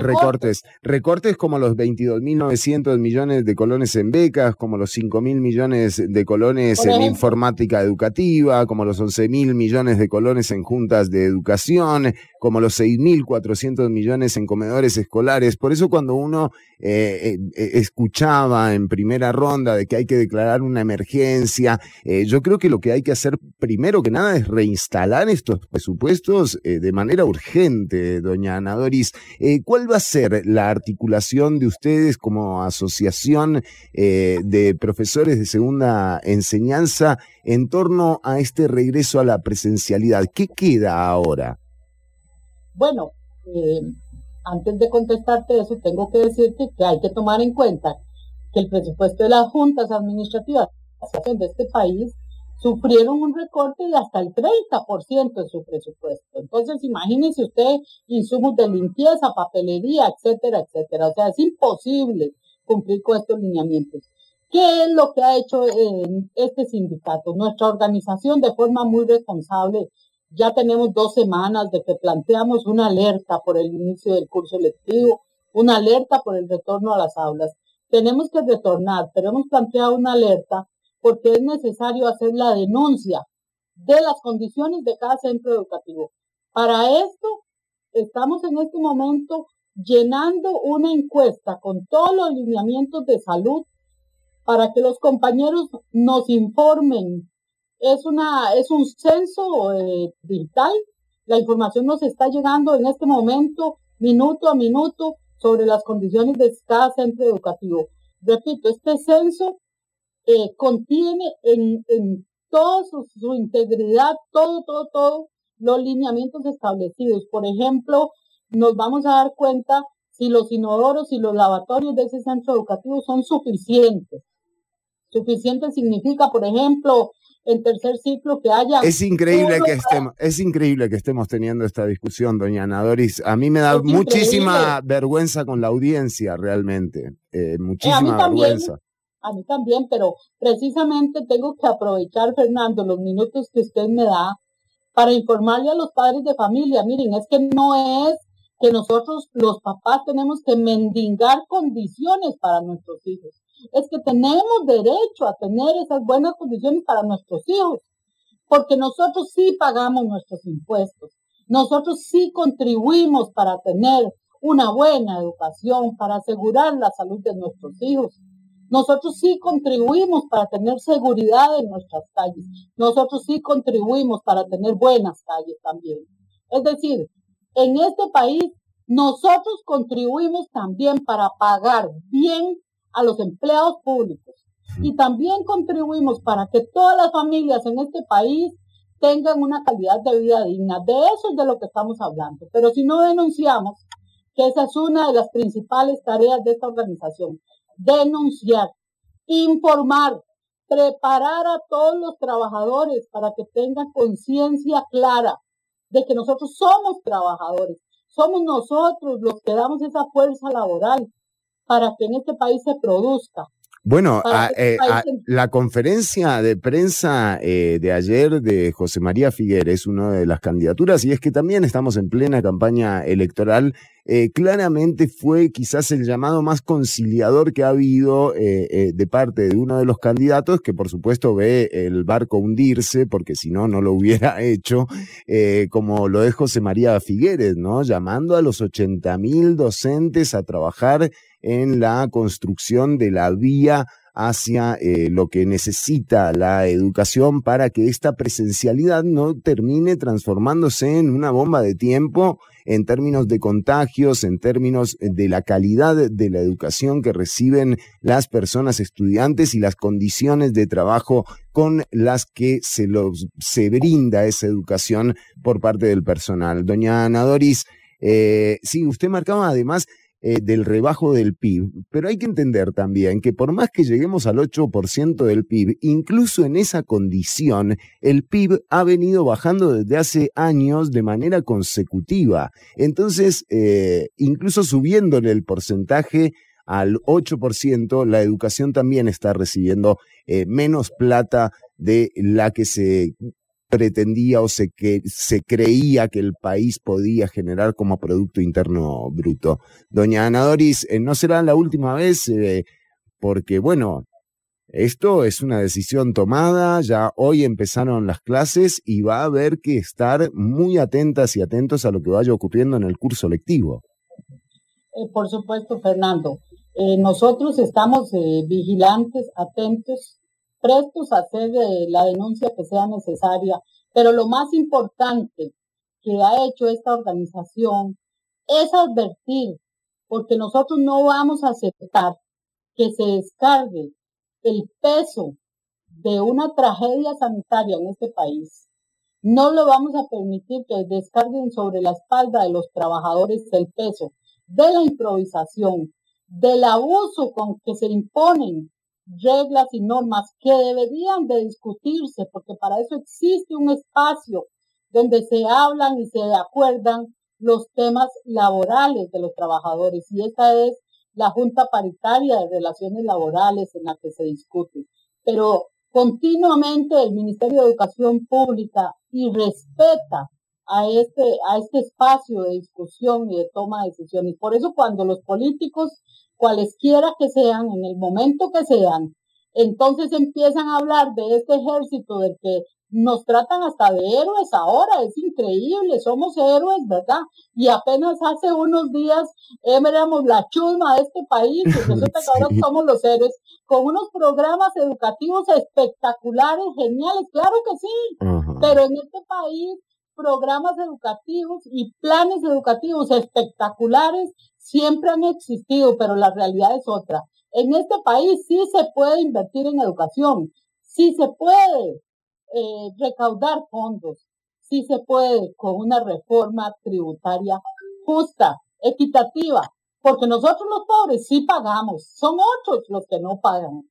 Recortes. Recortes como los 22.900 millones de colones en becas, como los 5.000 millones de colones en informática educativa, como los 11.000 millones de colones en juntas de educación, como los 6.400 millones en comedores escolares. Por eso cuando uno eh, eh, escuchaba en primera ronda de que hay que declarar una emergencia, eh, yo creo que lo que hay que hacer primero que nada es reinstalar estos presupuestos de manera urgente, doña Ana Doris. ¿Cuál va a ser la articulación de ustedes como asociación de profesores de segunda enseñanza en torno a este regreso a la presencialidad? ¿Qué queda ahora? Bueno, eh, antes de contestarte eso, tengo que decirte que hay que tomar en cuenta que el presupuesto de las juntas administrativas de este país sufrieron un recorte de hasta el 30% de su presupuesto. Entonces, imagínese usted insumos de limpieza, papelería, etcétera, etcétera. O sea, es imposible cumplir con estos lineamientos. ¿Qué es lo que ha hecho eh, este sindicato? Nuestra organización de forma muy responsable ya tenemos dos semanas de que planteamos una alerta por el inicio del curso lectivo, una alerta por el retorno a las aulas. Tenemos que retornar, pero hemos planteado una alerta porque es necesario hacer la denuncia de las condiciones de cada centro educativo. Para esto, estamos en este momento llenando una encuesta con todos los lineamientos de salud para que los compañeros nos informen. Es una, es un censo eh, digital. La información nos está llegando en este momento, minuto a minuto, sobre las condiciones de cada centro educativo. Repito, este censo eh, contiene en, en toda su, integridad, todo, todo, todo, los lineamientos establecidos. Por ejemplo, nos vamos a dar cuenta si los inodoros y los lavatorios de ese centro educativo son suficientes. Suficiente significa, por ejemplo, en tercer ciclo que haya... Es increíble que estemos, es increíble que estemos teniendo esta discusión, doña Ana Doris. A mí me da muchísima vergüenza con la audiencia, realmente. Eh, muchísima vergüenza. A mí también, pero precisamente tengo que aprovechar, Fernando, los minutos que usted me da para informarle a los padres de familia. Miren, es que no es que nosotros los papás tenemos que mendigar condiciones para nuestros hijos es que tenemos derecho a tener esas buenas condiciones para nuestros hijos, porque nosotros sí pagamos nuestros impuestos, nosotros sí contribuimos para tener una buena educación, para asegurar la salud de nuestros hijos. Nosotros sí contribuimos para tener seguridad en nuestras calles. Nosotros sí contribuimos para tener buenas calles también. Es decir, en este país nosotros contribuimos también para pagar bien a los empleados públicos y también contribuimos para que todas las familias en este país tengan una calidad de vida digna. De eso es de lo que estamos hablando. Pero si no denunciamos, que esa es una de las principales tareas de esta organización, denunciar, informar, preparar a todos los trabajadores para que tengan conciencia clara de que nosotros somos trabajadores, somos nosotros los que damos esa fuerza laboral, para que en este país se produzca. Bueno, eh, la conferencia de prensa eh, de ayer de José María Figueres, una de las candidaturas, y es que también estamos en plena campaña electoral, eh, claramente fue quizás el llamado más conciliador que ha habido de parte de uno de los candidatos, que por supuesto ve el barco hundirse, porque si no, no lo hubiera hecho, como lo es José María Figueres, ¿no? Llamando a los 80 mil docentes a trabajar en la construcción de la vía hacia eh, lo que necesita la educación para que esta presencialidad no termine transformándose en una bomba de tiempo en términos de contagios, en términos de la calidad de la educación que reciben las personas estudiantes y las condiciones de trabajo con las que se, los, se brinda esa educación por parte del personal. Doña Ana Doris, eh, sí, usted marcaba además eh, del rebajo del PIB. Pero hay que entender también que por más que lleguemos al 8% del PIB, incluso en esa condición, el PIB ha venido bajando desde hace años de manera consecutiva. Entonces, eh, incluso subiéndole el porcentaje al 8%, la educación también está recibiendo eh, menos plata de la que se pretendía o se, que, se creía que el país podía generar como Producto Interno Bruto. Doña Ana Doris, eh, no será la última vez eh, porque, bueno, esto es una decisión tomada, ya hoy empezaron las clases y va a haber que estar muy atentas y atentos a lo que vaya ocurriendo en el curso lectivo. Eh, por supuesto, Fernando. nosotros estamos vigilantes, atentos prestos a hacer eh, la denuncia que sea necesaria, pero lo más importante que ha hecho esta organización es advertir, porque nosotros no vamos a aceptar que se descargue el peso de una tragedia sanitaria en este país. No lo vamos a permitir que descarguen sobre la espalda de los trabajadores el peso de la improvisación, del abuso con que se imponen reglas y normas que deberían de discutirse, porque para eso existe un espacio donde se hablan y se acuerdan los temas laborales de los trabajadores. Y esta es la Junta Paritaria de Relaciones Laborales en la que se discute. Pero continuamente el Ministerio de Educación Pública y respeta a este, a este espacio de discusión y de toma de decisiones. Por eso cuando los políticos cualesquiera que sean, en el momento que sean, entonces empiezan a hablar de este ejército del que nos tratan hasta de héroes ahora, es increíble, somos héroes, ¿verdad? Y apenas hace unos días éramos la chusma de este país, y resulta que ahora somos los héroes, con unos programas educativos espectaculares, geniales, claro que sí, pero en este país programas educativos y planes educativos espectaculares siempre han existido, pero la realidad es otra. En este país sí se puede invertir en educación, sí se puede eh, recaudar fondos, sí se puede con una reforma tributaria justa, equitativa, porque nosotros los pobres sí pagamos, son otros los que no pagan.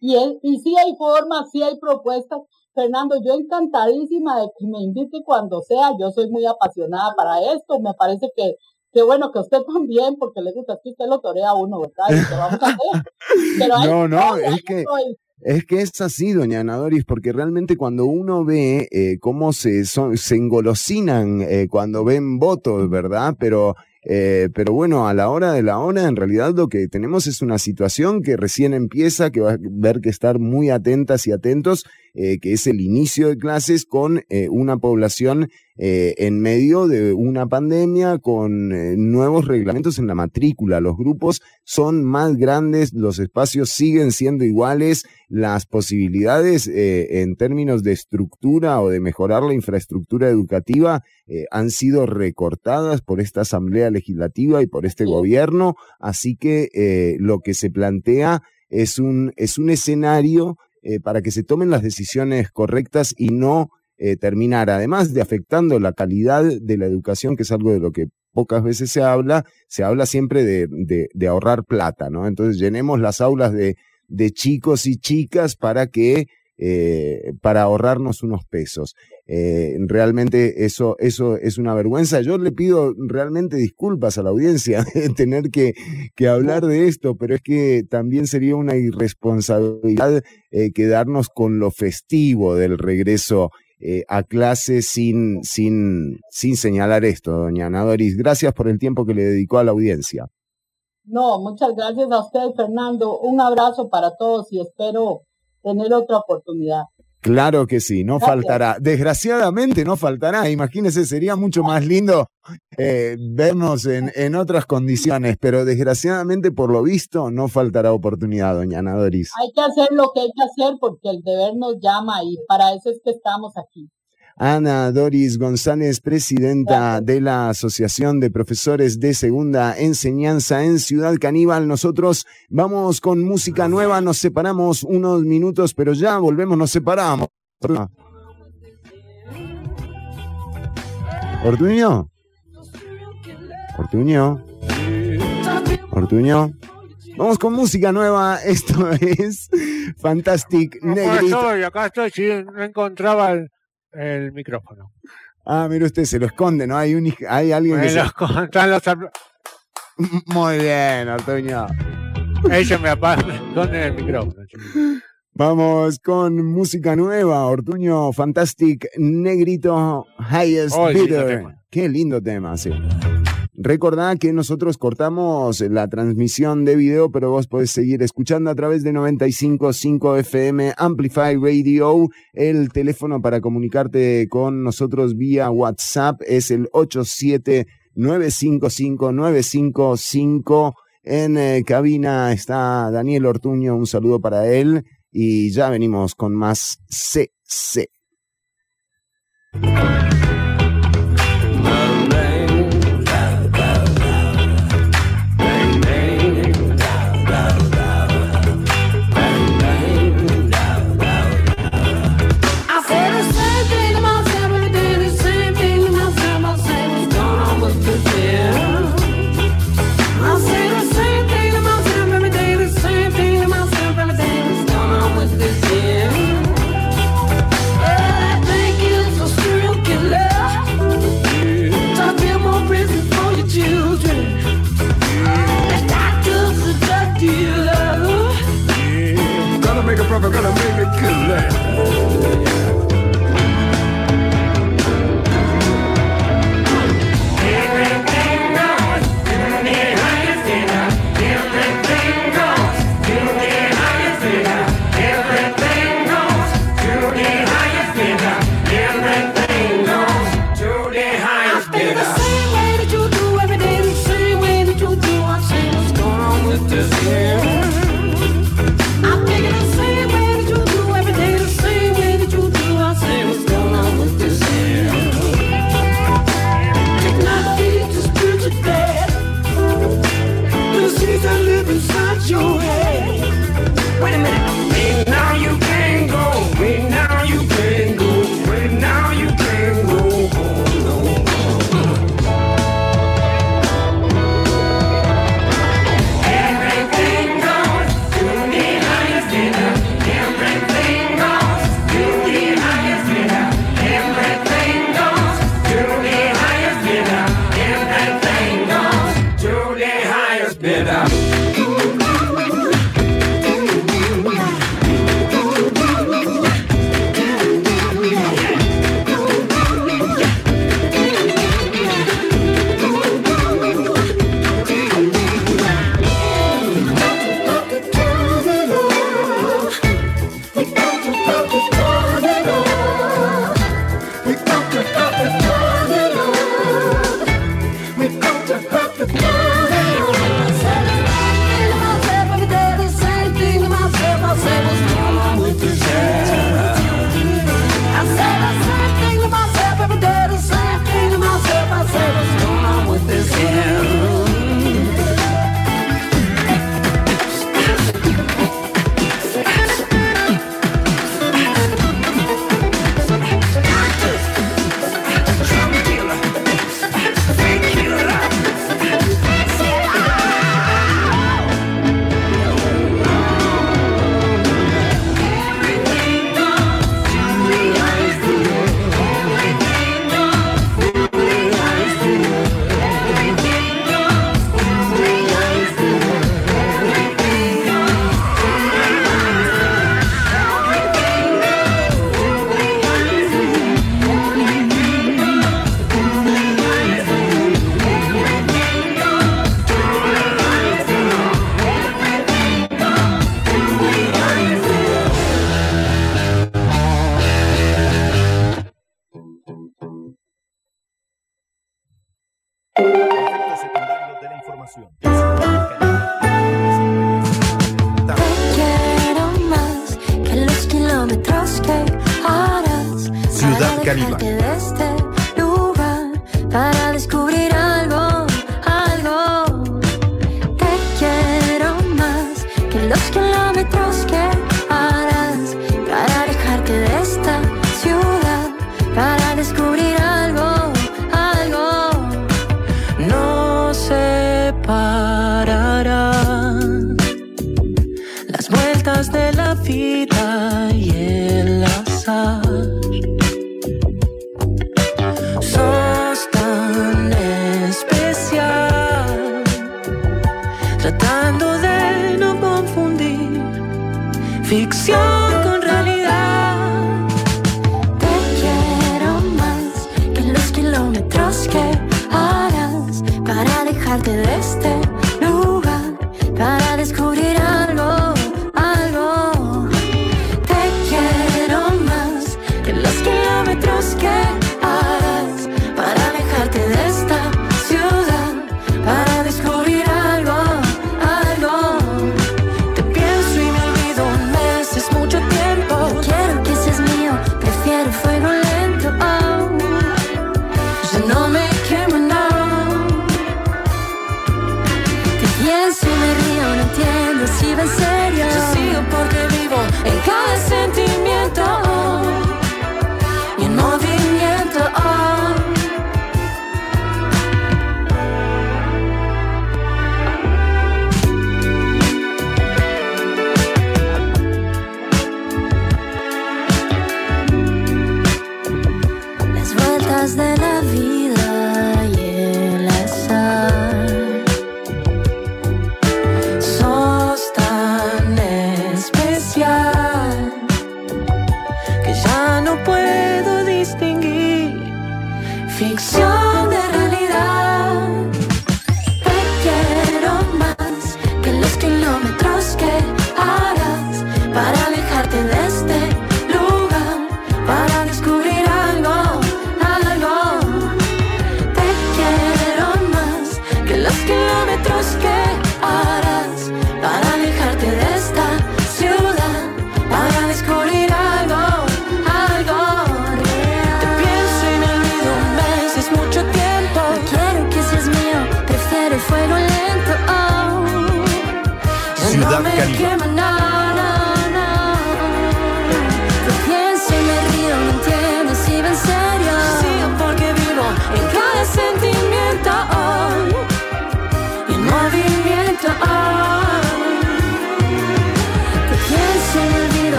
Y, y sí hay formas, sí hay propuestas. Fernando, yo encantadísima de que me invite cuando sea, yo soy muy apasionada para esto, me parece que Qué bueno que usted también, porque le gusta que usted lo torea a uno, ¿verdad? vamos a hacer. no, no, es que, es que es así, doña Anadoris, porque realmente cuando uno ve eh, cómo se, se engolosinan eh, cuando ven votos, ¿verdad? Pero eh, pero bueno, a la hora de la hora, en realidad lo que tenemos es una situación que recién empieza, que va a haber que estar muy atentas y atentos, eh, que es el inicio de clases con eh, una población en medio de una pandemia, con nuevos reglamentos en la matrícula. Los grupos son más grandes, los espacios siguen siendo iguales, las posibilidades en términos de estructura o de mejorar la infraestructura educativa han sido recortadas por esta asamblea legislativa y por este gobierno, así que eh, lo que se plantea es un, es un escenario eh, para que se tomen las decisiones correctas y no eh, terminar, además de afectando la calidad de la educación, que es algo de lo que pocas veces se habla, se habla siempre de, de, ahorrar plata, ¿no? Entonces llenemos las aulas de, de chicos y chicas para que eh, para ahorrarnos unos pesos. Eh, realmente eso, eso es una vergüenza. Yo le pido realmente disculpas a la audiencia de tener que, que hablar de esto, pero es que también sería una irresponsabilidad quedarnos con lo festivo del regreso a clase sin, sin, sin señalar esto, doña Nadoris. Gracias por el tiempo que le dedicó a la audiencia. No, muchas gracias a usted, Fernando. Un abrazo para todos y espero tener otra oportunidad. Claro que sí, no faltará. Desgraciadamente no faltará. Imagínese, sería mucho más lindo eh, vernos en, en, otras condiciones, pero desgraciadamente, por lo visto, no faltará oportunidad, doña Ana Doris. Hay que hacer lo que hay que hacer porque el deber nos llama y para eso es que estamos aquí. Ana Doris González, presidenta de la Asociación de Profesores de Segunda Enseñanza en Ciudad Caníbal. Nosotros vamos con música nueva, nos separamos unos minutos, pero ya volvemos, nos separamos. Ortuño. Ortuño. Ortuño. Vamos con música nueva. Esto es Fantastic Negrito. Acá estoy, acá estoy. No encontraba el, el micrófono. Ah, mire usted, se lo esconde, ¿no? Hay, un, hay alguien que. Se... Los... Muy bien, Artuño. Ella me esconde el micrófono. Vamos con música nueva, Ortuño Fantastic Negrito Highest Bidder. Qué lindo tema, sí. Recordá que nosotros cortamos la transmisión de video, pero vos podés seguir escuchando a través de 95.5 FM Amplify Radio. El teléfono para comunicarte con nosotros vía WhatsApp es el 879559555. En eh, cabina está Daniel Ortuño, un saludo para él. Y ya venimos con más CC.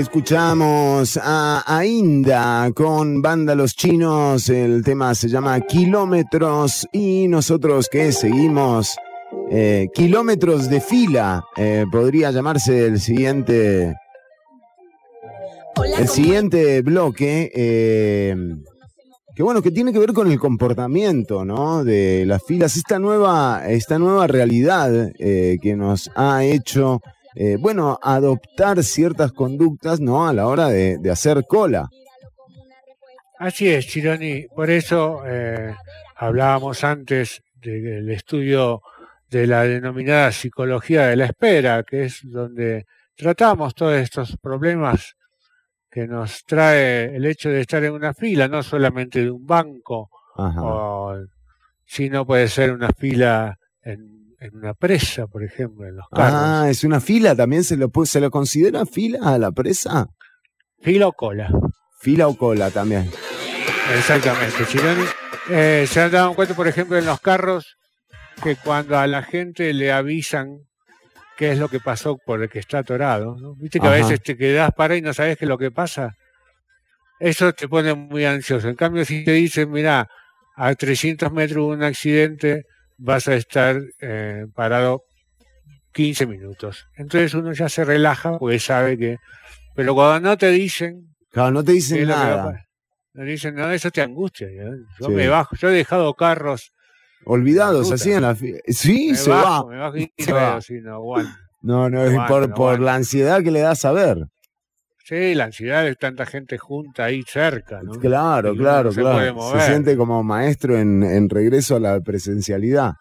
Escuchamos a Ainda con Banda Los Chinos, el tema se llama Kilómetros y nosotros que seguimos eh, Kilómetros de fila, eh, podría llamarse el siguiente, el siguiente bloque, eh, que bueno, que tiene que ver con el comportamiento, ¿no? De las filas, esta nueva, esta nueva realidad que nos ha hecho eh, bueno, adoptar ciertas conductas, ¿no? A la hora de, hacer cola. Así es, Chironi. Por eso eh, hablábamos antes del estudio de la denominada psicología de la espera, que es donde tratamos todos estos problemas que nos trae el hecho de estar en una fila, no solamente de un banco, sino puede ser una fila en en una presa, por ejemplo, en los carros. Ah, es una fila, también se lo, se lo considera fila a la presa. Fila o cola. Fila o cola también. Exactamente, Chironi. Eh, se han dado cuenta, por ejemplo, en los carros, que cuando a la gente le avisan qué es lo que pasó por el que está atorado, ¿no? Viste que a veces te quedas para y no sabes qué es lo que pasa. Eso te pone muy ansioso. En cambio, si te dicen, mira, a 300 metros hubo un accidente, vas a estar eh, parado 15 minutos. Entonces uno ya se relaja porque sabe que... Pero cuando no te dicen... Claro, no te dicen nada. No dicen nada, eso te angustia. Yo me bajo, yo he dejado carros... Olvidados, así en la... Sí, se va. Me bajo y se va. no, no, no, es por, por la ansiedad que le da a saber. Sí, la ansiedad de tanta gente junta ahí cerca, ¿no? Claro, claro, claro. Se siente como maestro en, regreso a la presencialidad.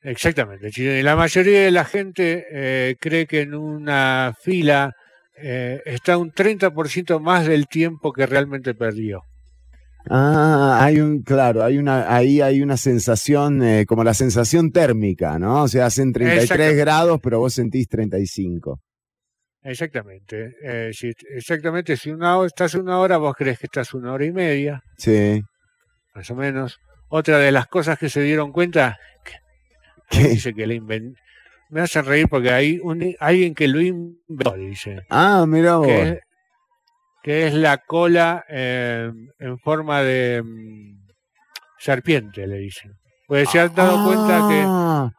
Exactamente. La mayoría de la gente eh, cree que en una fila eh, está un 30% más del tiempo que realmente perdió. Ah, hay un, claro, hay una, ahí hay una sensación, eh, como la sensación térmica, ¿no? O sea, hacen 33 grados, pero vos sentís 35. Exactamente. Eh, si, exactamente, si una hora, estás una hora, vos crees que estás una hora y media. Sí. Más o menos. Otra de las cosas que se dieron cuenta, que dice que le inventó. Me hacen reír porque hay un, alguien que lo inventó, dice. Ah, mira vos. Que es, la cola eh, en forma de mm, serpiente, le dicen. Pues se han dado cuenta que. Ah.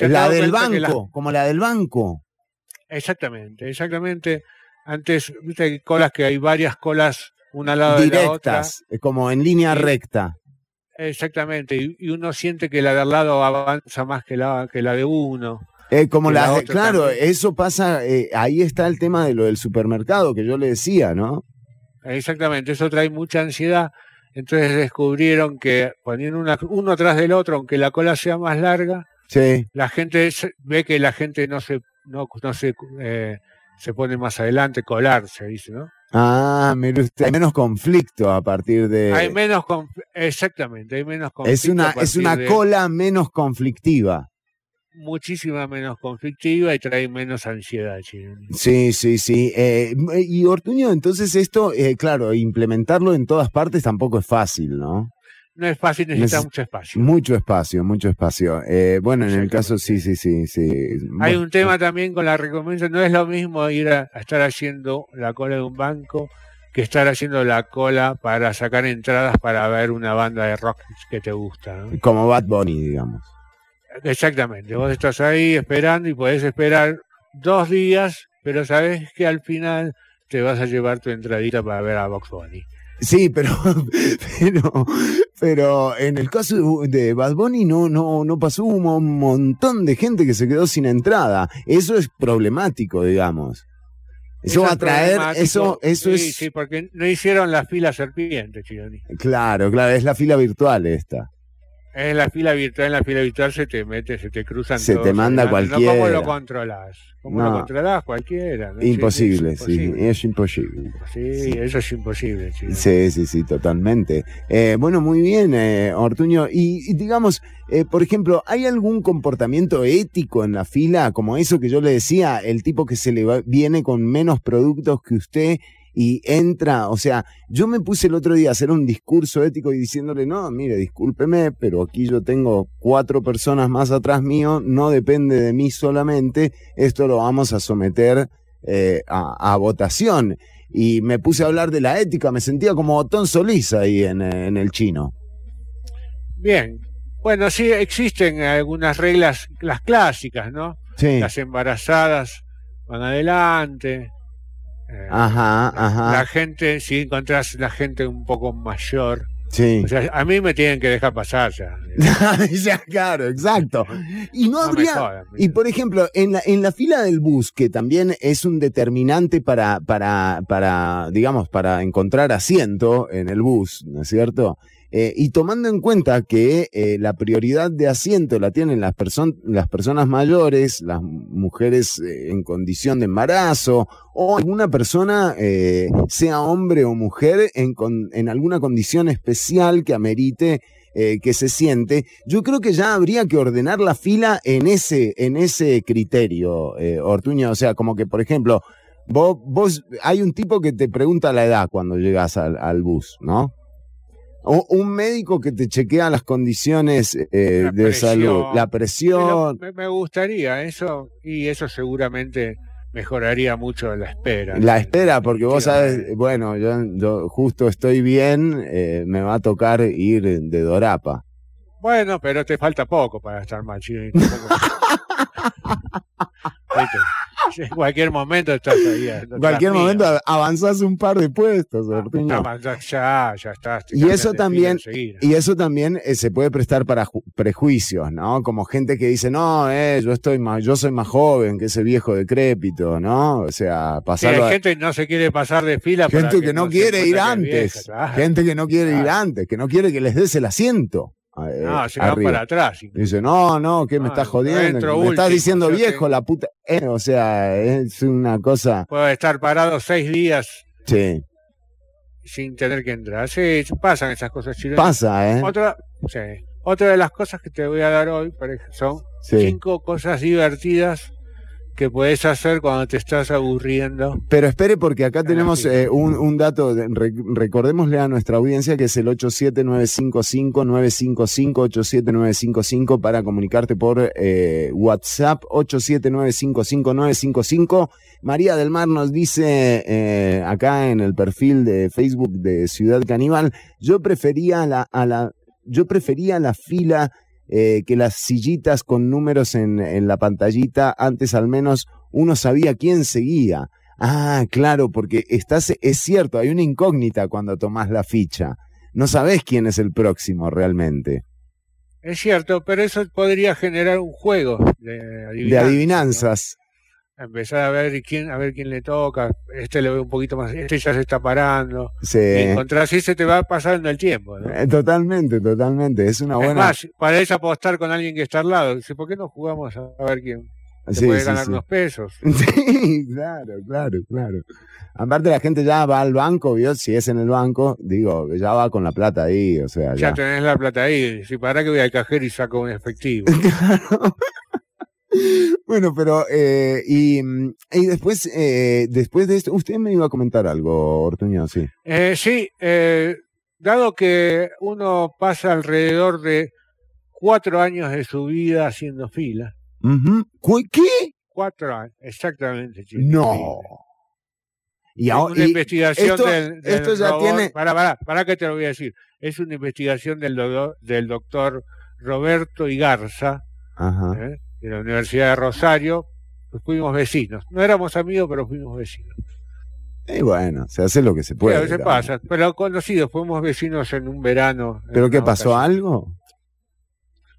la del banco, como la del banco. Exactamente, exactamente. Antes, viste, hay colas que hay varias colas una al lado de la otra. como en línea recta. Exactamente, y, uno siente que la de al lado avanza más que la, que la de uno. Eh, como la, claro, eso pasa, eh, ahí está el tema de lo del supermercado que yo le decía, ¿no? Exactamente, eso trae mucha ansiedad. Entonces descubrieron que poniendo una, uno atrás del otro, aunque la cola sea más larga, sí. la gente ve que la gente no se no, no se, eh, se pone más adelante, colar, se dice, ¿no? Ah, mire usted, hay menos conflicto a partir de... Hay menos, exactamente, hay menos conflicto. Es una, es una cola menos conflictiva. Muchísima menos conflictiva y trae menos ansiedad. Sí, sí, sí. Eh, y Ortuño, entonces esto, eh, claro, implementarlo en todas partes tampoco es fácil, ¿no? No es fácil, necesita mucho espacio. Mucho espacio, mucho espacio. Eh, bueno, en el caso sí, sí, sí, sí. Hay un tema también con la recompensa, no es lo mismo ir a, estar haciendo la cola de un banco que estar haciendo la cola para sacar entradas para ver una banda de rock que te gusta. Como Bad Bunny, digamos. Exactamente, vos estás ahí esperando y podés esperar dos días, pero sabes que al final te vas a llevar tu entradita para ver a Box Bunny. Sí, pero, pero, pero en el caso de Bad Bunny no, no, no pasó un montón de gente que se quedó sin entrada. Eso es problemático, digamos. Eso va a traer, eso, eso sí, es. Sí, porque no hicieron la fila serpiente, Chironi. Claro, claro, es la fila virtual esta. En la fila virtual, en la fila virtual se te mete, se te cruzan Se todos te manda cualquiera. ¿Cómo lo controlás? ¿Cómo No. lo controlás? Cualquiera. ¿no? Imposible, Sí, sí, imposible. es imposible. Sí, eso es imposible, Chironi. Sí, sí, sí, totalmente. Eh, bueno, muy bien, eh, Ortuño. Y, y digamos, eh, por ejemplo, ¿hay algún comportamiento ético en la fila? Como eso que yo le decía, el tipo que se le va- viene con menos productos que usted y entra, o sea, yo me puse el otro día a hacer un discurso ético y diciéndole, no, mire, discúlpeme, pero aquí yo tengo cuatro personas más atrás mío, no depende de mí solamente, esto lo vamos a someter eh, a, a votación y me puse a hablar de la ética, me sentía como Otón Solís ahí en, eh, en el chino. Bien. Bueno, sí existen algunas reglas, las clásicas, ¿no? Sí. Las embarazadas van adelante. Eh, Ajá, ajá. La gente, si encontrás la gente un poco mayor, Sí. o sea, a mí me tienen que dejar pasar ya. ya, claro, exacto. Y no habría. jodan, Y por ejemplo, en la, en la fila del bus, que también es un determinante para, para, para, digamos, para encontrar asiento en el bus, ¿no es cierto? Eh, y tomando en cuenta que eh, la prioridad de asiento la tienen las, person- las personas mayores, las mujeres eh, en condición de embarazo, o alguna persona, eh, sea hombre o mujer, en, con- en alguna condición especial que amerite eh, que se siente, yo creo que ya habría que ordenar la fila en ese, en ese criterio, Ortuño. O sea, como que, por ejemplo, vos, vos, hay un tipo que te pregunta la edad cuando llegas al bus, ¿no? O un médico que te chequea las condiciones eh, La de presión. salud, la presión, me, me gustaría eso, y eso seguramente mejoraría mucho la espera. la espera, porque vos sabes, bueno, yo, yo justo estoy bien, eh, me va a tocar ir de Dorapa. Bueno, pero te falta poco para estar mal, chino. En cualquier momento estás ahí. En cualquier momento av- avanzás un par de puestos, Ortuño. Ya, ya estás. Y eso también-. Y eso también eh, se puede prestar para ju- prejuicios, ¿no? Como gente que dice, no, eh, yo estoy más, yo soy más joven que ese viejo decrépito, ¿no? O sea, Sí, pasarlo hay a- gente que no se quiere pasar de fila. para gente que no quiere ir antes, vieja, claro. gente que no quiere ir antes, que no quiere que les des el asiento. Eh, No, se arriba. para atrás. incluso. Dice, no, no, ¿qué me No, estás jodiendo? me estás último, diciendo yo viejo, tengo- la puta. Eh, o sea, es una cosa. Puedo estar parado seis días Sí, sin tener que entrar. Sí, pasan esas cosas chilenas. pasa, ¿eh? Otra, sí. Otra de las cosas que te voy a dar hoy son Sí. cinco cosas divertidas que puedes hacer cuando te estás aburriendo. Pero espere porque acá tenemos eh, un, un dato, de- re- recordémosle a nuestra audiencia que es el 87955-955, 87955 para comunicarte por eh, WhatsApp, 87955-955. María del Mar nos dice eh, acá en el perfil de Facebook de Ciudad Caníbal, yo prefería la, a la, yo prefería la fila eh, que las sillitas con números en, en la pantallita, antes al menos uno sabía quién seguía. Ah, claro, porque estás, es cierto, hay una incógnita cuando tomás la ficha. No sabés quién es el próximo realmente. Es cierto, pero eso podría generar un juego de adivinanzas. De adivinanzas. ¿no? Empezar a ver quién, a ver quién le toca. Este le ve un poquito más, este ya se está parando. Sí. Y encontrás y se te va pasando el tiempo. ¿no? Eh, Totalmente, totalmente. Es una Es buena. más, podés apostar con alguien que está al lado. Dice, ¿por qué no jugamos a ver quién Sí, puede sí, ganar sí. unos pesos? Sí, claro, claro, claro. Aparte la gente ya va al banco, ¿vio? Si es en el banco, digo, ya va con la plata ahí, o sea, Ya ya. tenés la plata ahí. Si para que voy al cajero y saco un efectivo. Claro. Bueno, pero eh, y, mm, y después eh, después de esto, usted me iba a comentar algo, Ortuño, sí. Eh, sí, eh, dado que uno pasa alrededor de cuatro años de su vida haciendo fila. Ujú. ¿Cu- ¿Qué? Cuatro años, exactamente. chico. No. Y Es ahora, una y- investigación esto- del, del esto ya robot- tiene- Pará, pará, pará que te lo voy a decir. Es una investigación del, do- del doctor Roberto Igarza, Ajá. ¿eh? De la Universidad de Rosario. Pues fuimos vecinos. No éramos amigos, pero fuimos vecinos. Y bueno, se hace lo que se puede. a veces ¿no? pasa. Pero conocidos, fuimos vecinos en un verano. ¿Pero qué pasó? ocasión. ¿Algo?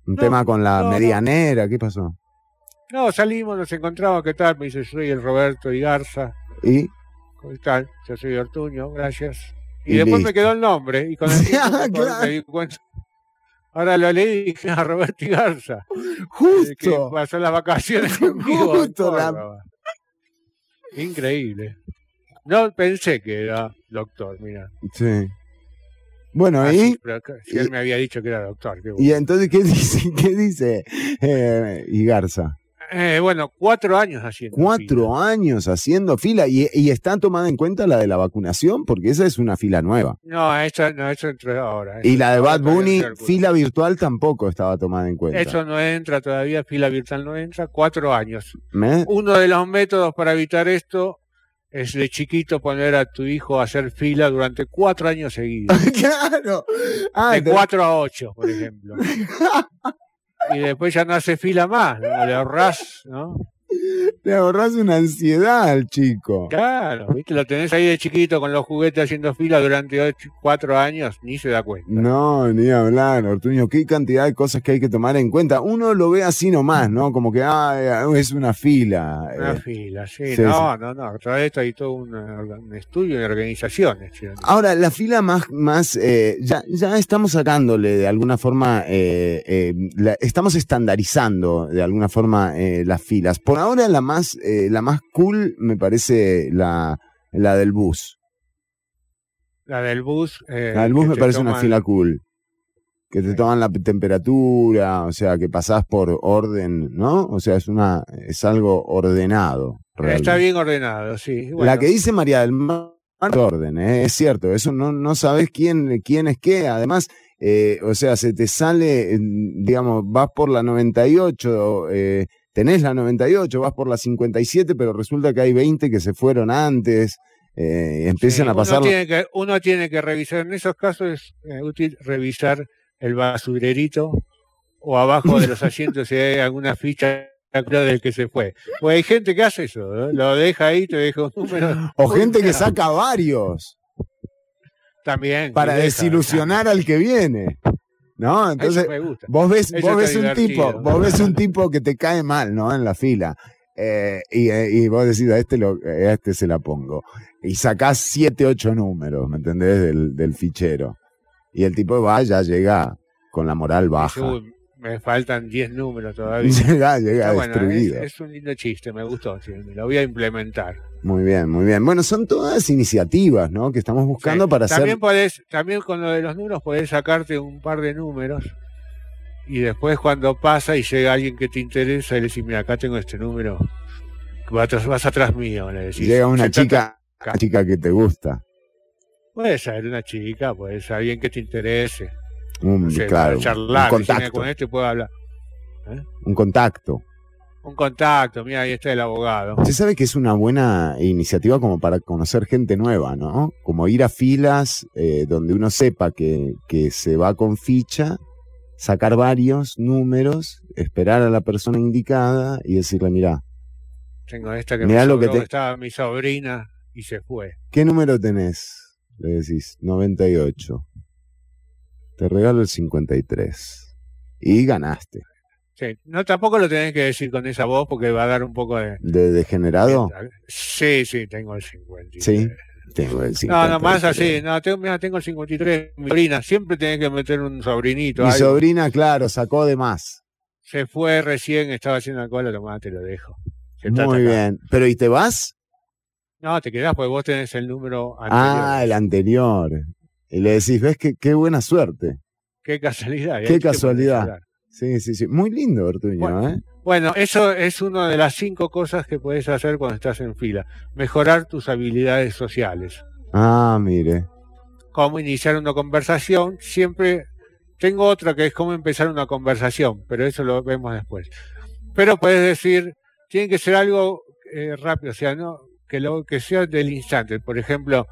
¿Un No, tema con la no, medianera? ¿Qué pasó? No, salimos, nos encontramos, ¿qué tal? Me dice, soy el Roberto Igarza. ¿Y? ¿Cómo tal? Yo soy Ortuño, gracias. Y, Y después listo. me quedó el nombre. Y con el tiempo Ah, claro. me di cuenta. Ahora lo leí y dije a Roberto Garza, que Justo. pasó las vacaciones conmigo. Justo la-. Increíble. No pensé que era doctor, mira. Sí. Bueno, Ah, ¿y? que- si y- él me había dicho que era doctor. qué ¿Y bueno. entonces qué dice? ¿Qué dice? Eh, y Garza. Eh, bueno, cuatro años haciendo. Cuatro fila. años haciendo fila y, y está tomada en cuenta la de la vacunación porque esa es una fila nueva. No, eso, no, eso entró ahora. Y la de Bad Bunny, fila virtual tampoco estaba tomada en cuenta. Eso no entra todavía, fila virtual no entra, cuatro años. ¿Me? Uno de los métodos para evitar esto es de chiquito poner a tu hijo a hacer fila durante cuatro años seguidos. claro. Ah, de te- cuatro a ocho, por ejemplo. Y después ya no hace fila más, le ahorrás, ¿no? Te ahorras una ansiedad al chico. Claro, ¿viste? Lo tenés ahí de chiquito con los juguetes haciendo fila durante ocho, cuatro años, ni se da cuenta. No, ni hablar, Ortuño. Qué cantidad de cosas que hay que tomar en cuenta. Uno lo ve así nomás, ¿no? Como que ah, es una fila. Una eh. fila, sí, sí, no, no, no, a través de esto hay todo un, un estudio de organizaciones. ¿sí? Ahora, la fila más, más eh, ya, ya estamos sacándole de alguna forma, eh, eh, la- estamos estandarizando de alguna forma eh, las filas. Por ahora la más, eh, la más cool me parece la, la del bus. La del bus. eh, La del bus me parece una fila cool. Que te Sí. toman la temperatura, o sea, que pasás por orden, ¿no? O sea, es una, es algo ordenado. Está bien ordenado, sí. La que dice María del Mar es orden, ¿eh? es cierto, eso no, no sabes quién, quién es qué, además, eh, o sea, se te sale, digamos, vas por la 98, eh, tenés la 98, vas por la 57, pero resulta que hay 20 que se fueron antes, eh, empiezan sí, a pasar... Uno tiene, que, uno tiene que revisar, en esos casos es eh, útil revisar el basurerito o abajo de los asientos si hay alguna ficha del que se fue. Pues hay gente que hace eso, ¿no? lo deja ahí, te deja un número. O gente que saca varios También. para deja, desilusionar al que viene, ¿no? Entonces, me gusta. Vos ves, Eso vos ves un tipo, vos ves un tipo que te cae mal, ¿no? En la fila. Eh, y, eh, y vos decís, a este, lo, a este se la pongo. Y sacás siete, ocho números, ¿me entendés? Del, del fichero. Y el tipo va, ya llega con la moral baja. "Uy, me faltan 10 números todavía. Llega, llega bueno, es, destruido. es un lindo chiste, me gustó, sí, lo voy a implementar. Muy bien, muy bien. Bueno, son todas iniciativas, ¿no? Que estamos buscando Sí. para hacer. también podés, también con lo de los números podés sacarte un par de números y después cuando pasa y llega alguien que te interesa y le decís, mira, acá tengo este número, vas atrás, vas atrás mío, le decís. Llega una "Sentate chica, acá". una chica que te gusta. Puede ser una chica, puede ser alguien que te interese. Un, no sé, claro, para charlar, un decir, "Mira, contacto. con este puedo hablar. Un contacto. Un contacto, mira, ahí está el abogado. Usted sabe que es una buena iniciativa como para conocer gente nueva, ¿no? Como ir a filas eh, donde uno sepa que, que se va con ficha, sacar varios números, esperar a la persona indicada y decirle, mira, Tengo esta que Mirá me lo que te- estaba mi sobrina y se fue. ¿qué número tenés? Le decís, 98. Te regalo el 53. Y ganaste. Sí, no, tampoco lo tenés que decir con esa voz porque va a dar un poco de... ¿De degenerado? Sí, sí, tengo el 53. Sí, Tengo el No, 53. no, más así. No, tengo, mira, tengo el 53. Mi sobrina, siempre tenés que meter un sobrinito. Mi sobrina, claro, sacó de más. Se fue recién, estaba haciendo la cola, tomá, te lo dejo. Muy bien. ¿Pero y te vas? No, te quedás porque vos tenés el número anterior. Ah, el anterior. Y le decís, ¿ves qué, qué buena suerte? Qué casualidad. Qué casualidad. Sí, sí, sí. Muy lindo, Ortuño, Bueno. ¿eh? Bueno, eso es una de las cinco cosas que puedes hacer cuando estás en fila. Mejorar tus habilidades sociales. Ah, mire. Cómo iniciar una conversación. Siempre tengo otra que es cómo empezar una conversación, pero eso lo vemos después. Pero puedes decir, tiene que ser algo eh, rápido, o sea, no que lo que sea del instante. Por ejemplo,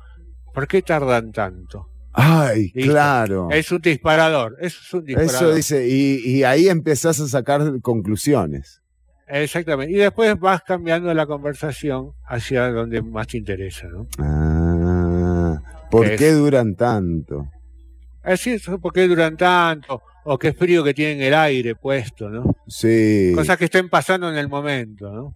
¿por qué tardan tanto? Ay, Listo. claro. Es un disparador, eso es un disparador. Eso dice, y, y ahí empezás a sacar conclusiones. Exactamente. Y después vas cambiando la conversación hacia donde más te interesa, ¿no? Ah, ¿por Es- qué duran tanto? Es decir, ¿por qué duran tanto? O qué frío que tienen el aire puesto, ¿no? Sí. Cosas que estén pasando en el momento, ¿no?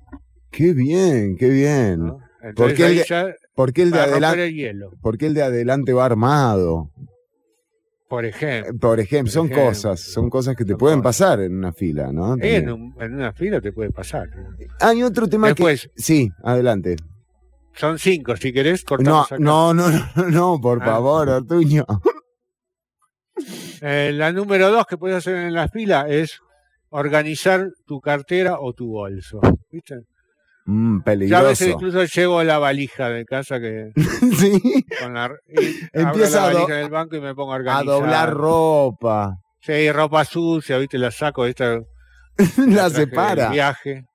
Qué bien, qué bien. ¿No? Entonces el ya ¿Por qué el de adelante, el hielo, por qué el de adelante va armado? por Eh, ejemplo. Por ejemplo, son ejemplo. cosas, son cosas que te pueden cosas. pasar en una fila, ¿no? En, un- en una fila te puede pasar. Hay otro tema Después, que... Sí, adelante. son cinco, si querés, No, cortamos acá. no, no, no, no, por Ah. favor, Ortuño. Eh, la número dos que puedes hacer en la fila es organizar tu cartera o tu bolso. ¿Viste? Mm, Yo a peligroso. veces incluso llevo la valija de casa que sí, con la Empieza a la valija del banco y me pongo a a doblar ropa. Sí, ropa sucia, viste, la saco, esta La del separa. viaje,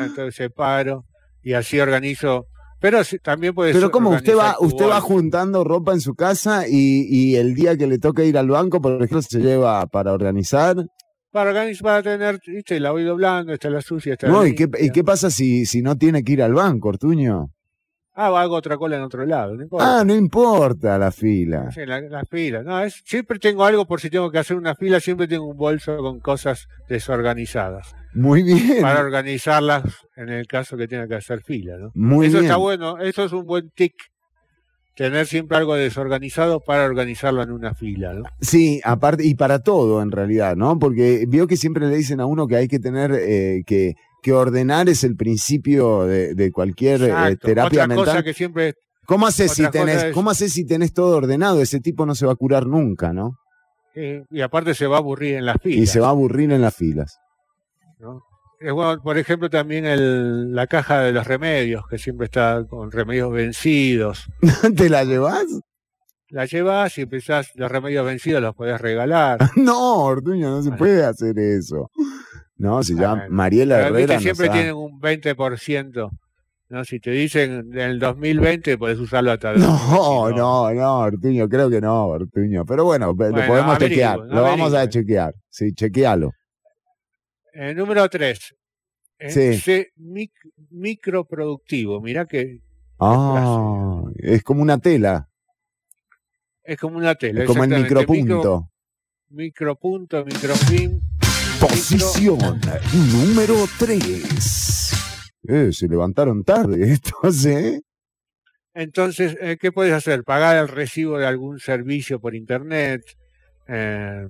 entonces separo y así organizo. Pero también puedes Pero como usted va, usted va juntando ropa en su casa y, y el día que le toca ir al banco, por ejemplo, se lleva para organizar. Para organizar, para tener, viste, la voy doblando, esta es la sucia, esta es No, la ¿y qué. ¿y qué pasa si, si no tiene que ir al banco, Ortuño? Ah, hago otra cola en otro lado, no importa. Ah, no importa la fila. Sí, la, la fila. No, es, siempre tengo algo por si tengo que hacer una fila, siempre tengo un bolso con cosas desorganizadas. Muy bien. Para organizarlas en el caso que tenga que hacer fila, ¿no? Muy eso bien. está bueno, eso es un buen tic. Tener siempre algo desorganizado para organizarlo en una fila, ¿no? Sí, aparte, y para todo en realidad, ¿no? Porque veo que siempre le dicen a uno que hay que tener, eh, que, que ordenar es el principio de, de cualquier eh, terapia Otra cosa mental. que siempre ¿Cómo haces si cosa tenés, es- cómo haces si tenés todo ordenado? Ese tipo no se va a curar nunca, ¿no? eh, y aparte se va a aburrir en las filas. Y se va a aburrir en las filas. ¿no? Bueno, por ejemplo, también el, la caja de los remedios, que siempre está con remedios vencidos. ¿Te la llevas? La llevas y empezás, los remedios vencidos los podés regalar. No, Ortuño, no se Bueno. puede hacer eso. No, si ya Bueno. Mariela Pero, Herrera siempre nos ha- tienen un 20%. ¿no? Si te dicen en el 2020, podés usarlo hasta el No, 2022. no, no, Ortuño, creo que no, Ortuño. Pero bueno, lo podemos chequear. Lo vamos a chequear. Sí, chequealo. Eh, número 3. Sí. microproductivo. Mirá que Ah, es como una tela, es como una tela. es como el exactamente. micropunto. Micro, micropunto, microfilm. Posición número 3. Eh, se levantaron tarde estos, ¿eh? Entonces, eh, ¿qué puedes hacer? Pagar el recibo de algún servicio por internet, eh,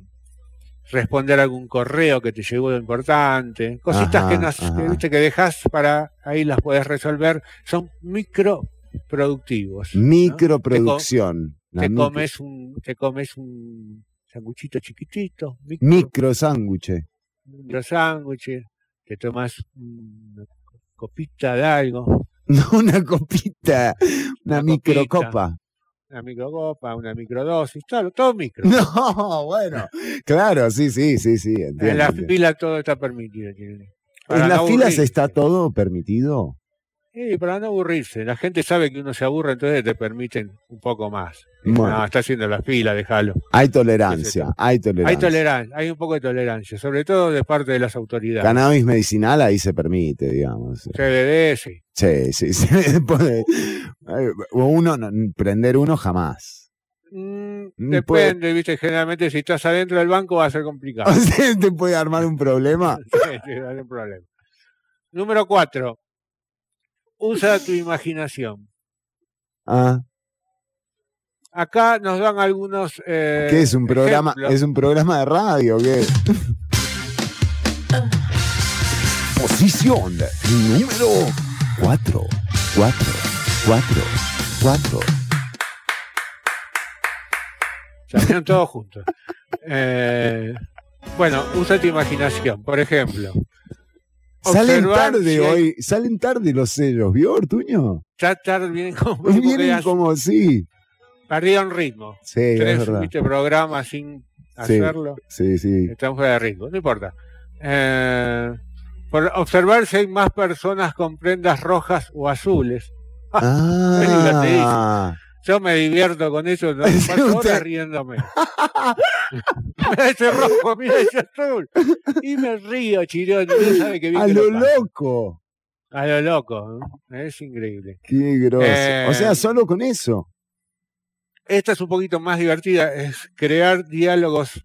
responder algún correo que te llegó importante, cositas Ajá, que, nos, que, viste, que dejas para ahí las puedes resolver, son microproductivos. ¿no? Microproducción. La Te, micro- comes un, te comes un sanguchito chiquitito, micro, micro sándwich. micro sándwich, te tomas una copita de algo, No una copita, una Una microcopa. Una microcopa, una microdosis, todo, todo micro. No, bueno, claro, sí, sí, sí, sí. entiendo, En la entiendo. fila todo está permitido. Para ¿En las no filas está todo permitido? Sí, para no aburrirse. La gente sabe que uno se aburre, entonces te permiten un poco más. Bueno. No, está haciendo la fila, déjalo. Hay tolerancia, hay tolerancia. Hay tolerancia, hay un poco de tolerancia, sobre todo de parte de las autoridades. Cannabis medicinal ahí se permite, digamos. CBD, sí. Sí, sí, sí. Puede- eh, uno, no- prender uno jamás. Mm, depende, viste, generalmente si estás adentro del banco va a ser complicado. Te puede armar un problema. Sí, sí, hay problema. Número cuatro. Usa tu imaginación. Ah, Acá nos dan algunos. eh, ¿qué es un programa? ejemplos. ¿Es un programa de radio? ¿Qué? Posición número 4. 4. 4. 4. Salieron todos juntos. Eh, bueno, usa tu imaginación. Por ejemplo, Salen tarde si hay- hoy, salen tarde los sellos, ¿vio, Ortuño? ya tarde vienen como, Vienen como, sí. perdido un ritmo. Sí, es Tres verdad. viste, programas sin Sí. hacerlo. Sí, sí. Estamos fuera de ritmo, no importa. Eh, por observar si hay más personas con prendas rojas o azules. Ah, Yo me divierto con eso, no Sí, paso horas riéndome. mira ese rojo, mira ese azul. Y me río, chirón. No sabe que bien a que lo loco. A lo loco. Es increíble. Qué grosso. Eh, o sea, solo con eso. Esta es un poquito más divertida. Es crear diálogos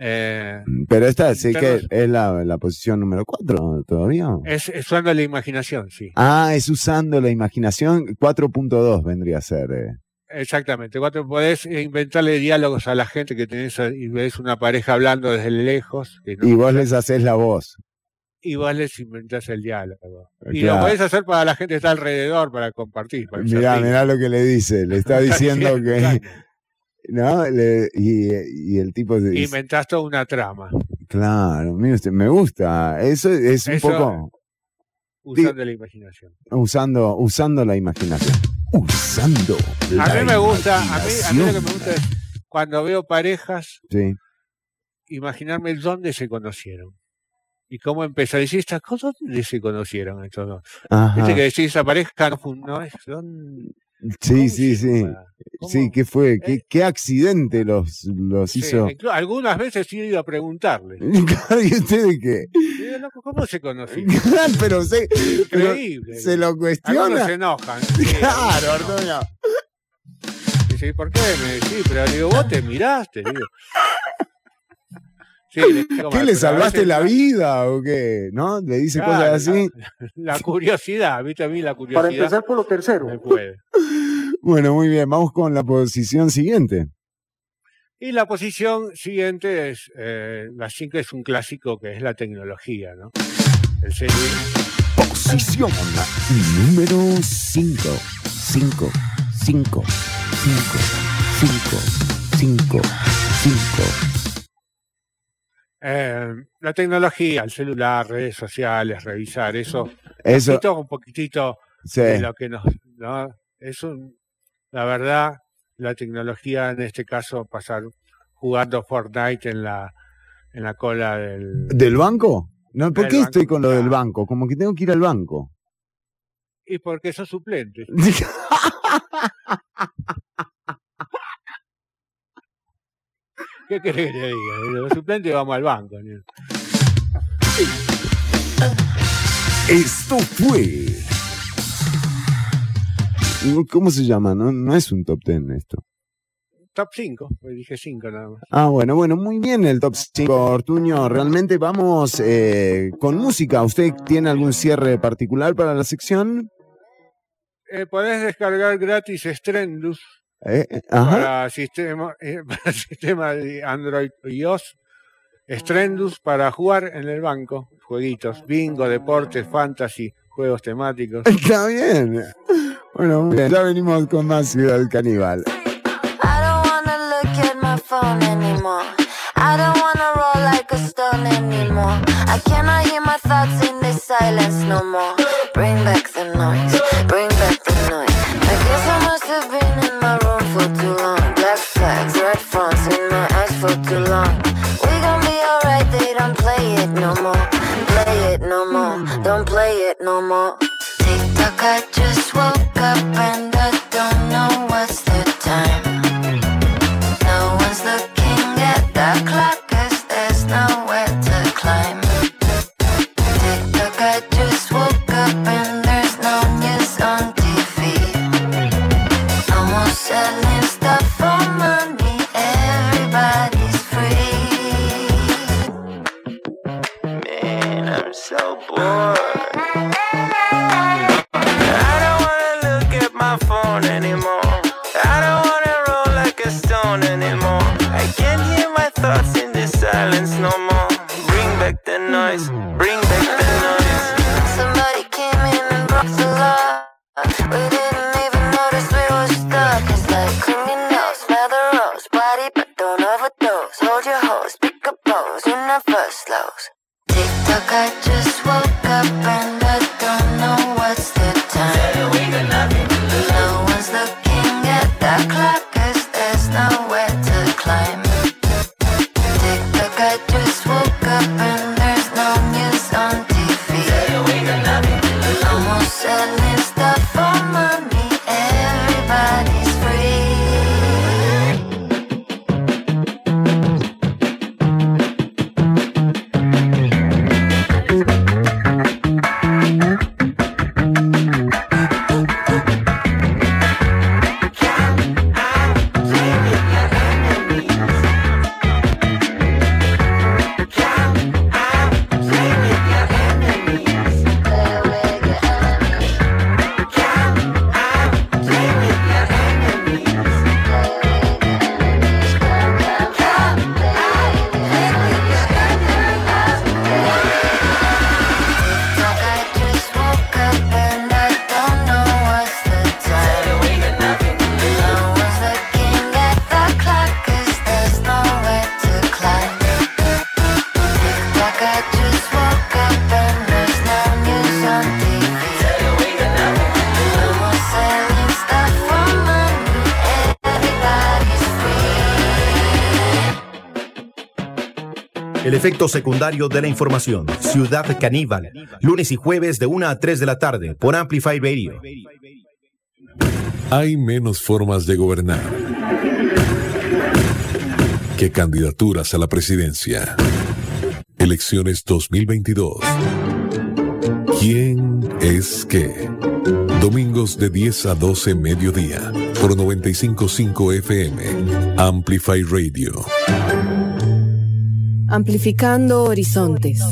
Eh, Pero esta sí que es la, la posición número 4 todavía. es, es usando la imaginación, sí. Ah, es usando la imaginación. 4.2 vendría a ser. Eh. Exactamente. Cuatro, podés inventarle diálogos a la gente que tenés y ves una pareja hablando desde lejos que no- Y vos les haces la voz. y vos les inventás el diálogo. Y Claro. lo podés hacer para la gente que está alrededor para compartir. Para Mirá, mirá lo que le dice. Le está diciendo que. ¿No? Le- y, y el tipo dice, Inventás toda una trama Claro, mire usted, me gusta. Eso es un Eso- poco usando la imaginación. usando, usando la imaginación. Usando la A mí me gusta, a mí, a mí lo que me gusta es cuando veo parejas, Sí. imaginarme dónde se conocieron. Y cómo empezó. Cosas, ¿dónde se conocieron estos dos? Viste que decís, esa pareja no, no es. ¿dónde- Sí, sí, sí. cómo- Sí, ¿qué fue? ¿Qué, Eh. qué accidente los, los Sí, hizo? algunas veces he ido a preguntarle. ¿Y ustedes qué? Digo, loco, ¿Cómo se conocieron? pero se, pero Increíble. se lo Algunos cuestiona. se enojan. sí, Claro, algunos enojan. Dice, ¿y por qué? Me decís, pero digo, vos te miraste. digo. Sí, le digo, ¿Qué le salvaste veces la vida o qué? ¿No? Le dice Claro, cosas así. La, la curiosidad, viste a mí la Para curiosidad empezar por lo tercero. me puede. Bueno, muy bien. Vamos con la posición siguiente. Y la posición siguiente es, eh, la 5 es un clásico que es la tecnología, ¿no? El. Posición número 5. 5, 5, 5, 5, 5, 5. Eh, la tecnología, el celular, redes sociales, revisar, eso, Eso, un poquitito sí. de lo que nos, ¿no? Es un, la verdad, la tecnología en este caso pasar jugando Fortnite en la, en la cola del, ¿Del banco? No, ¿Por qué estoy con lo del banco? Como que tengo que ir al banco. y porque son suplentes. ¿Qué querés que te diga? Los suplentes vamos al banco. ¿no? Esto fue. ¿Cómo se llama? No, no es un top 10 esto. Top 5, pues dije 5 nada más. Ah, bueno, bueno, muy bien el top 5, Ortuño. Realmente vamos eh, con música. ¿Usted tiene algún cierre particular para la sección? Eh, podés descargar gratis Strendus Eh, ajá. para sistema, eh, para sistema de Android y iOS. Strendus para jugar en el banco. Jueguitos, bingo, deportes, fantasy, juegos temáticos. Está bien. Bueno, muy bien. ya venimos con más Ciudad Caníbal. I don't wanna look at my phone anymore. I don't wanna roll like a stone anymore. I cannot hear my thoughts in the silence no more. Bring back the noise, bring back too long. We gon' be alright, they don't play it no more. Play it no more, don't play it no more. Tick tock, I just woke up and I El efecto secundario de la información. Ciudad Caníbal. Lunes y jueves de 1 a 3 de la tarde por Amplify Radio. Hay menos formas de gobernar que candidaturas a la presidencia. Elecciones 2022. ¿Quién es qué? Domingos de 10 a 12 mediodía por 955 FM. Amplify Radio. Amplificando horizontes.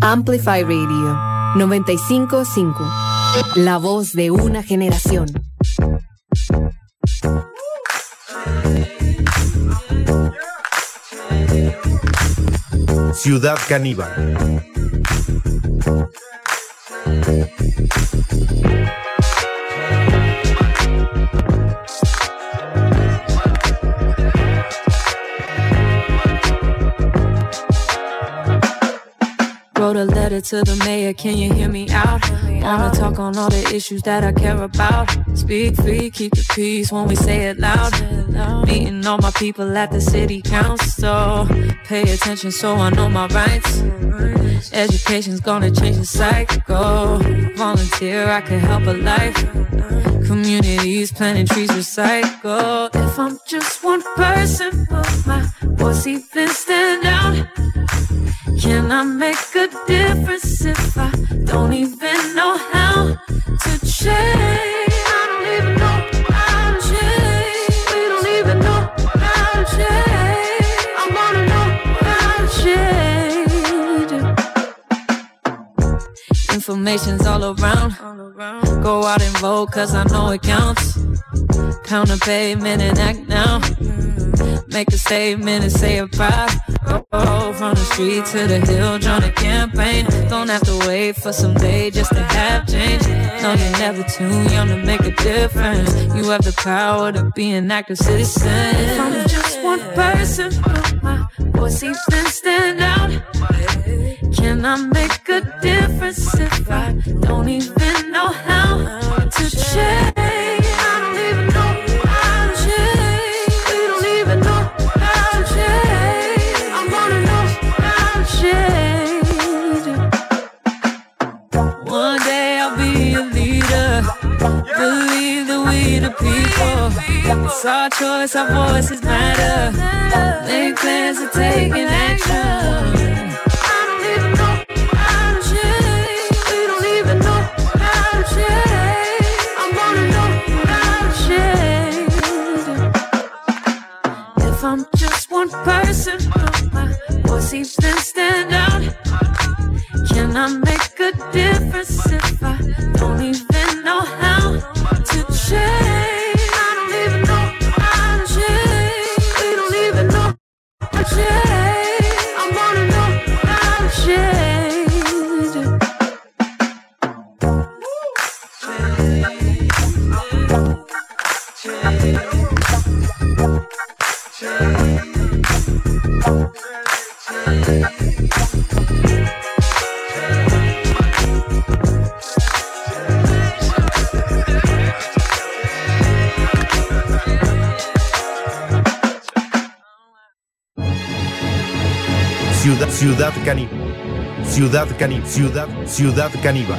Amplify Radio 955. La voz de una generación. Ciudad Caníbal. To the mayor, can you hear me out? Wanna talk on all the issues that I care about. Speak free, keep the peace when we say it loud. Meeting all my people at the city council. Pay attention so I know my rights. Education's gonna change the cycle. Volunteer, I can help a life. Communities planting trees, recycle. If I'm just one person, will my voice even? Can I make a difference if I don't even know how to change? I don't even know how to change. We don't even know how to change. I wanna know how to change. Information's all around. Go out and vote, cause I know it counts. Pound a pavement and act now. Make a statement and say it proud. From the street to the hill, join a campaign. Don't have to wait for some day just to have change. No, you're never too young to make a difference. You have the power to be an active citizen. If I'm just one person, my voice even stand out? Can I make a difference if I don't even know how to change? It's our choice, our voices matter. Make plans and taking action. If I'm just one person, my voice seems to stand out. Can I make a difference if I don't even know how to change? Ciudad, Caníbal. Ciudad Caníbal. Ciudad, Ciudad Caníbal.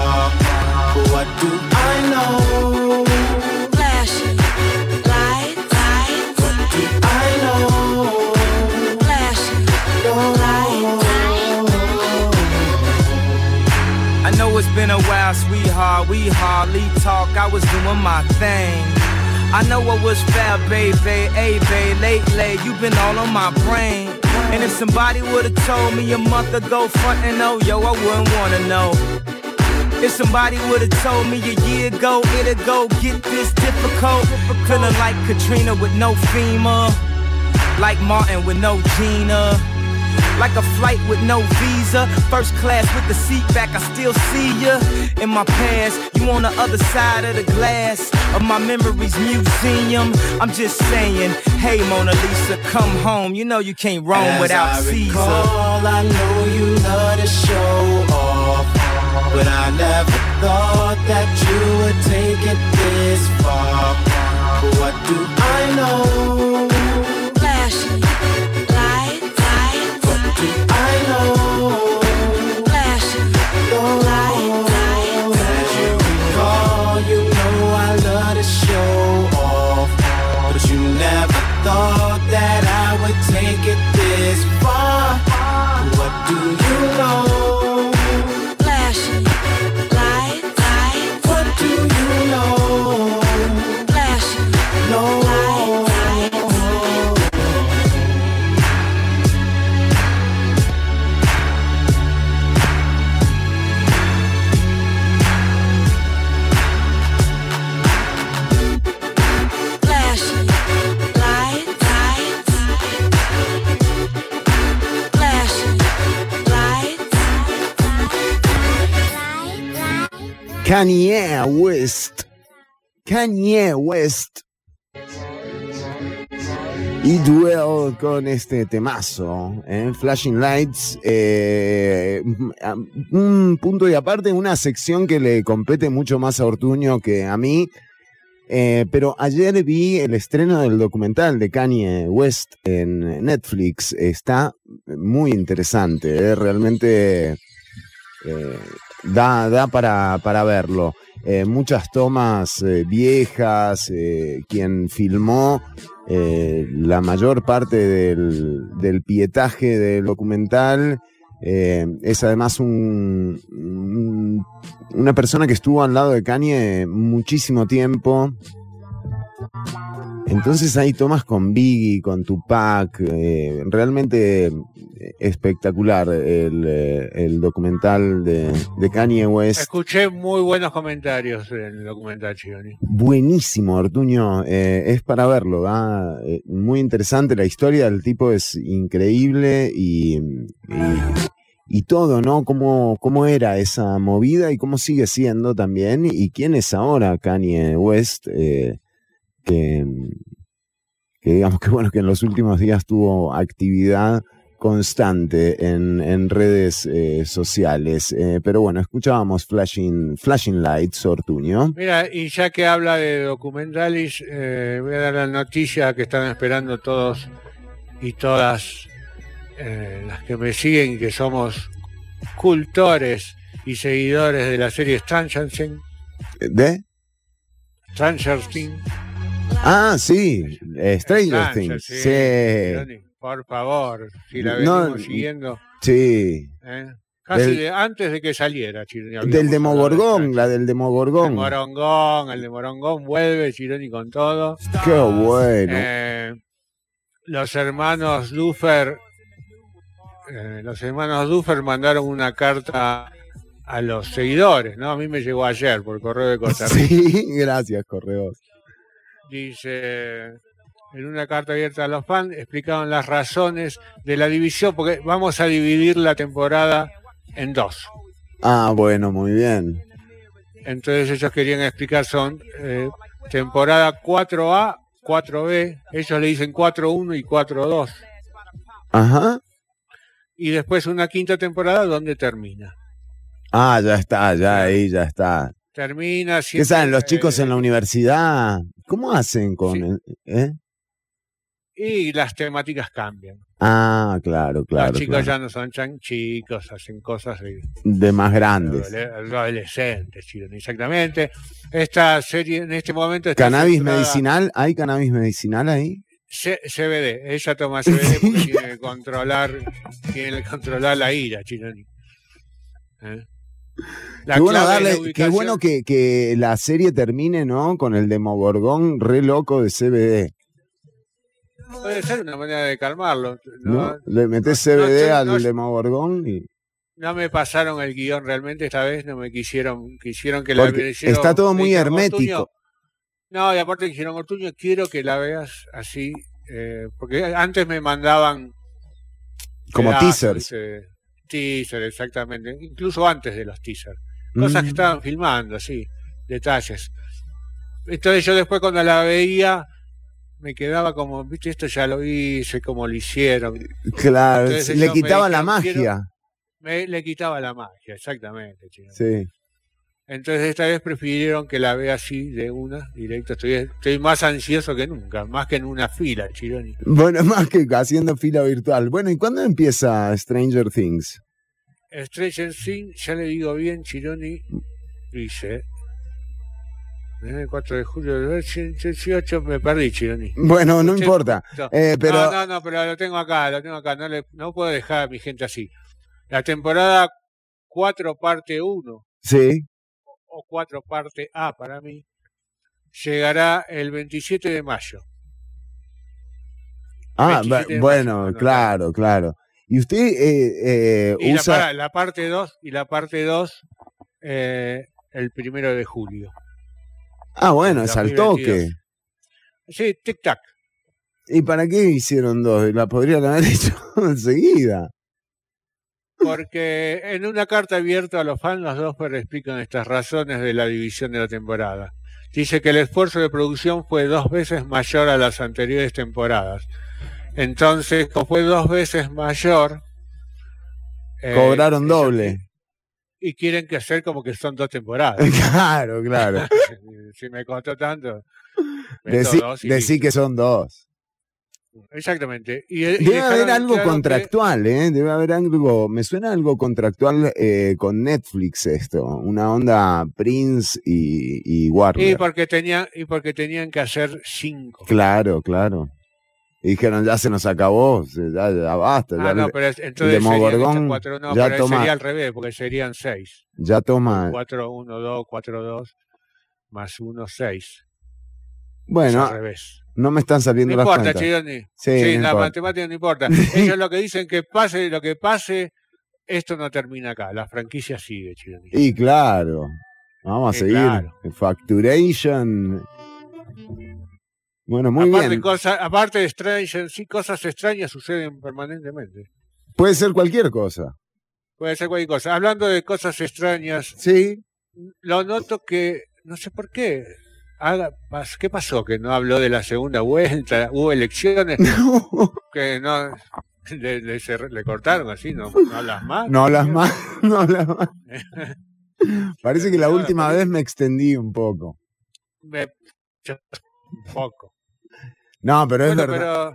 We hardly talk. I was doing my thing. I know I was fair, baby. Hey, babe, lately you been all on my brain. And if somebody would've told me a month ago, front and oh, yo, I wouldn't wanna know. If somebody would've told me a year ago, it'd go get this difficult. Feeling like Katrina with no FEMA. Like Martin with no Gina. Like a flight with no visa. First class with the seat back, I still see ya. In my past, you on the other side of the glass of my memories museum. I'm just saying, hey Mona Lisa, come home. You know you can't roam As without I Caesar. recall, I know you love to show but I never thought that you would take it this far. But what do I know? Kanye West. Kanye West. Y Duel con este temazo, ¿eh? Flashing Lights. eh, un punto y aparte, una sección que le compete mucho más a Ortuño que a mí. Eh, pero ayer vi el estreno del documental de Kanye West en Netflix. Está muy interesante, ¿eh? realmente da, da para, para verlo. Eh, muchas tomas eh, viejas, eh, quien filmó la mayor parte del, del pietaje del documental. es además un- una persona que estuvo al lado de Kanye muchísimo tiempo. Entonces hay tomas con Biggie, con Tupac, eh, realmente eh, espectacular el, eh, el documental de, de Kanye West. Escuché muy buenos comentarios en el documental, Chironi. Buenísimo, Ortuño, eh, es para verlo, ¿va? Eh, muy interesante, la historia del tipo es increíble y, y, y todo, ¿no? Cómo, cómo era esa movida y cómo sigue siendo también y quién es ahora Kanye West, eh, que, que digamos que bueno, que en los últimos días tuvo actividad constante en, en redes eh, sociales. Eh, pero bueno, escuchábamos Flashing, Flashing Lights, Ortuño. Mira, y ya que habla de documentales, eh, voy a dar la noticia que están esperando todos y todas las que me siguen, que somos cultores y seguidores de la serie Stranger Things. ¿De? Stranger Things. Ah, sí, Stranger Things. Sí, por favor, si la No, venimos siguiendo. sí. ¿eh? Casi Del- de- antes de que saliera. Chironi, Del Demogorgón, la del El Demogorgón. Morongón, el de Morongón vuelve, Chironi con todo. Qué bueno. Eh, los hermanos Duffer, eh, los hermanos Duffer mandaron una carta a los seguidores, ¿no? A mí me llegó ayer por correo de Costa Rica. Sí, gracias, Correos. Dice, en una carta abierta a los fans, explicaron las razones de la división, porque vamos a dividir la temporada en dos. Ah, bueno, muy bien. Entonces ellos querían explicar, son eh, temporada 4A, 4B, ellos le dicen 4-1 y 4-2. Ajá. Y después una quinta temporada donde termina. Ah, ya está, ya ahí, ya está. Termina ¿Qué siempre, saben los chicos eh, en la universidad? ¿Cómo hacen con...? eh? Y las temáticas cambian. Ah, claro, claro. los chicos claro. ya no son tan chicos, hacen cosas de De más grandes. adole- adolescentes, Chironi, exactamente. Esta serie en este momento está ¿Cannabis medicinal? ¿Hay cannabis medicinal ahí? C- CBD, ella toma CBD porque tiene que controlar, tiene que controlar la ira, Chironi. ¿Eh? La Qué bueno, darle, qué que, que la serie termine, ¿no? Con el Demogorgón re loco de CBD. Puede ser una manera de calmarlo. No, ¿no? Le metes no, CBD al Demogorgón y... no me pasaron el guion realmente esta vez, no me quisieron, quisieron que la hicieron- está todo muy hermético. "Ortuño". No, y aparte dijeron, Ortuño, quiero que la veas así, eh, porque antes me mandaban Como teasers. ¿viste? Teaser, exactamente, incluso antes de los teasers. Cosas Mm. que estaban filmando, así, detalles. Entonces yo después cuando la veía me quedaba como, viste, esto ya lo hice, como lo hicieron. Claro, Entonces le ellos me quitaba la magia. Me, le quitaba la magia, exactamente. Sí. Entonces esta vez prefirieron que la vea así de una, directo. Estoy, estoy más ansioso que nunca, más que en una fila, Chironi. Bueno, más que haciendo fila virtual. Bueno, ¿y cuándo empieza Stranger Things? Stranger Things, ya le digo bien, Chironi, dice. El 4 de julio del 18 me perdí, Chironi. Bueno, no importa. justo. Eh, pero No, no, no, pero lo tengo acá, lo tengo acá. No, le, no puedo dejar a mi gente así. La temporada 4, parte 1, sí. O 4, parte A para mí, llegará el 27 de mayo. Ah, 27 ba- de bueno, mayo, no, claro, claro. ¿Y usted eh, eh, Y la, usa... para- la parte 2, y la parte 2, eh, el primero de julio. Ah, bueno, es al 2022. toque. Sí, tic-tac. ¿Y para qué hicieron dos? La podrían haber hecho enseguida. Porque en una carta abierta a los fans, los dos explican estas razones de la división de la temporada. Dice que el esfuerzo de producción fue dos veces mayor a las anteriores temporadas. Entonces, como fue dos veces mayor, eh, Cobraron doble. Y quieren que hacer como que son dos temporadas. claro, claro. si me costó tanto. Decí, decí que son dos. Exactamente. Y, Debe haber algo claro que- contractual, ¿eh? Debe haber algo. Me suena algo contractual eh, con Netflix esto. Una onda Prince y, y Warner. Y porque tenían, y porque tenían que hacer cinco. Claro, claro. Y dijeron, ya se nos acabó, ya, ya basta. Ah, ya, no, pero es- entonces serían estas cuatro, no, ya pero toma- sería al revés, porque serían seis. ya toma. 4, 1, 2, 4, 2, más 1, 6. Bueno, al revés. No me están No saliendo las importa, cuentas. Chironi. Sí, Sí, no la importa. matemática no importa. Ellos lo que dicen que pase, lo que pase, esto no termina acá. La franquicia sigue, Chironi. Y claro, vamos a Sí, seguir. claro. Facturation. Bueno, muy aparte, bien. cosa- aparte de Stranger, sí, cosas extrañas suceden permanentemente. Puede ser cualquier cosa. Puede ser cualquier cosa. Hablando de cosas extrañas, Sí. lo noto que, no sé por qué, ¿qué pasó? Que no habló de la segunda vuelta, hubo elecciones, que no, le, le cerr- le cortaron así, no, no hablas más. No hablas más, no hablas más. Parece que la No, última vez me extendí un poco. Me- un poco. No, pero es Bueno, verdad.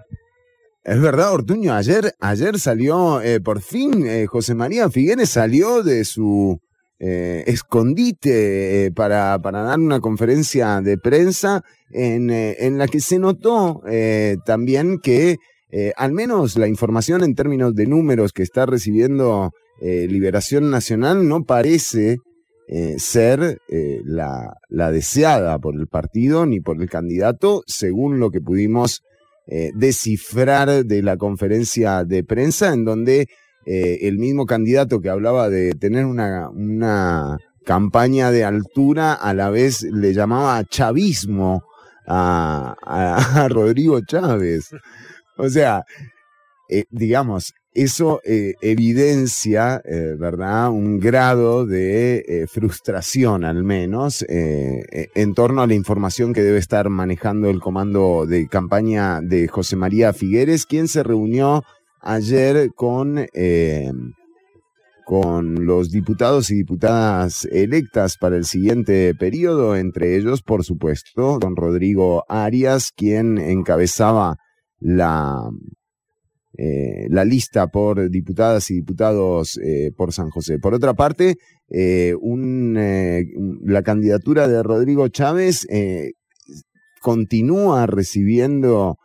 pero Es verdad, Ortuño. Ayer, ayer salió, eh, por fin, eh, José María Figueres salió de su eh, escondite eh, para, para dar una conferencia de prensa en, eh, en la que se notó también que al menos la información en términos de números que está recibiendo Liberación Nacional no parece ser la, la deseada por el partido ni por el candidato, según lo que pudimos descifrar de la conferencia de prensa, en donde eh, el mismo candidato que hablaba de tener una, una campaña de altura, a la vez le llamaba chavismo a, a- Rodrigo Chávez. O sea, eh, digamos, eso eh, evidencia, eh, ¿verdad?, un grado de eh, frustración al menos en torno a la información que debe estar manejando el comando de campaña de José María Figueres, quien se reunió ayer con, con los diputados y diputadas electas para el siguiente periodo, entre ellos, por supuesto, don Rodrigo Arias, quien encabezaba la eh, la lista por diputadas y diputados eh, por San José. Por otra parte, eh, la candidatura de Rodrigo Chávez continúa recibiendo,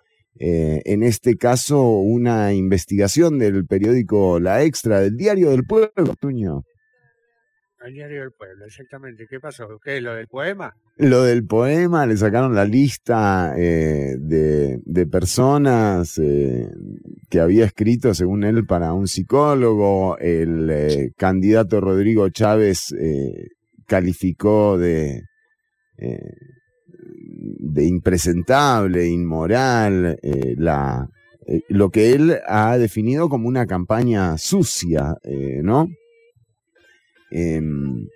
en este caso, una investigación del periódico La Extra, del Diario del Pueblo, Tuño. Al diario del pueblo, exactamente. ¿Qué pasó? ¿Qué? ¿Lo del poema? Lo del poema, le sacaron la lista eh, de, personas eh, que había escrito, según él, para un psicólogo. El eh, candidato Rodrigo Chávez calificó de, de impresentable, inmoral, la, lo que él ha definido como una campaña sucia, ¿no? Em,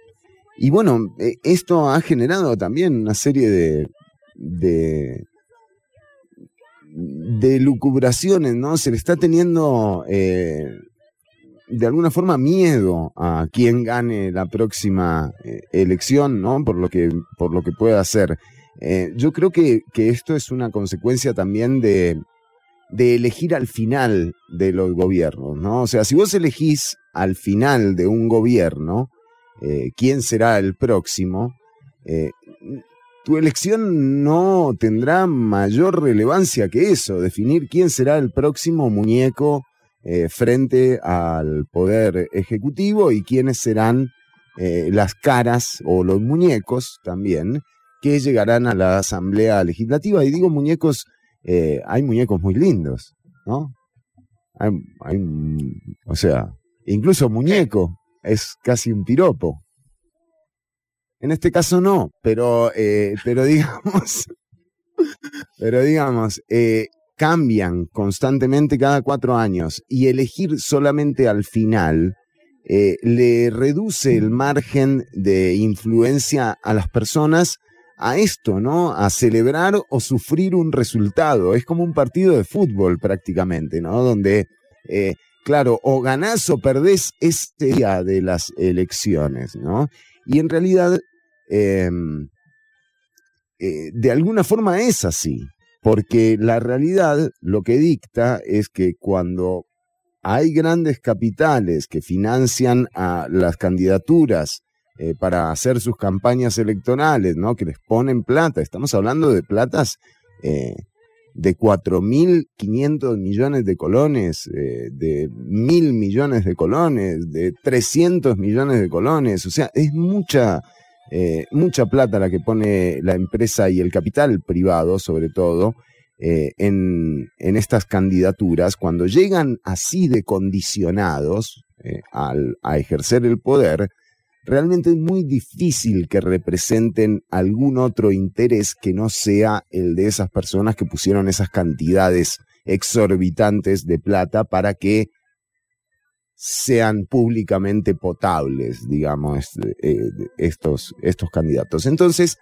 y bueno, eh, esto ha generado también una serie de, de, lucubraciones, ¿no? Se le está teniendo eh, de alguna forma miedo a quien gane la próxima eh, elección, ¿no? Por lo que, por lo que pueda hacer. Yo creo que, que, esto es una consecuencia también de, de elegir al final de los gobiernos, ¿no? O sea, si vos elegís al final de un gobierno, eh, quién será el próximo, eh, tu elección no tendrá mayor relevancia que eso, definir quién será el próximo muñeco eh, frente al poder ejecutivo y quiénes serán las caras o los muñecos también que llegarán a la Asamblea Legislativa. Y digo muñecos, hay muñecos muy lindos, ¿no? hay, o sea, incluso muñeco es casi un piropo. En este caso no, pero, eh, pero digamos, pero digamos, eh, cambian constantemente cada cuatro años y elegir solamente al final eh, le reduce el margen de influencia a las personas a esto, ¿no? A celebrar o sufrir un resultado. Es como un partido de fútbol prácticamente, ¿no? Donde claro, o ganás o perdés este día de las elecciones, ¿no? Y en realidad, em, eh, de alguna forma es así, porque la realidad lo que dicta es que cuando hay grandes capitales que financian a las candidaturas eh, para hacer sus campañas electorales, ¿no? Que les ponen plata, estamos hablando de platas eh, de 4.500 millones de colones, eh, de mil millones de colones, de 300 millones de colones. O sea, es mucha, eh, mucha plata la que pone la empresa y el capital privado, sobre todo, eh, en, en, estas candidaturas. Cuando llegan así de condicionados al, a ejercer el poder, realmente es muy difícil que representen algún otro interés que no sea el de esas personas que pusieron esas cantidades exorbitantes de plata para que sean públicamente potables, digamos, eh, estos, estos candidatos. Entonces,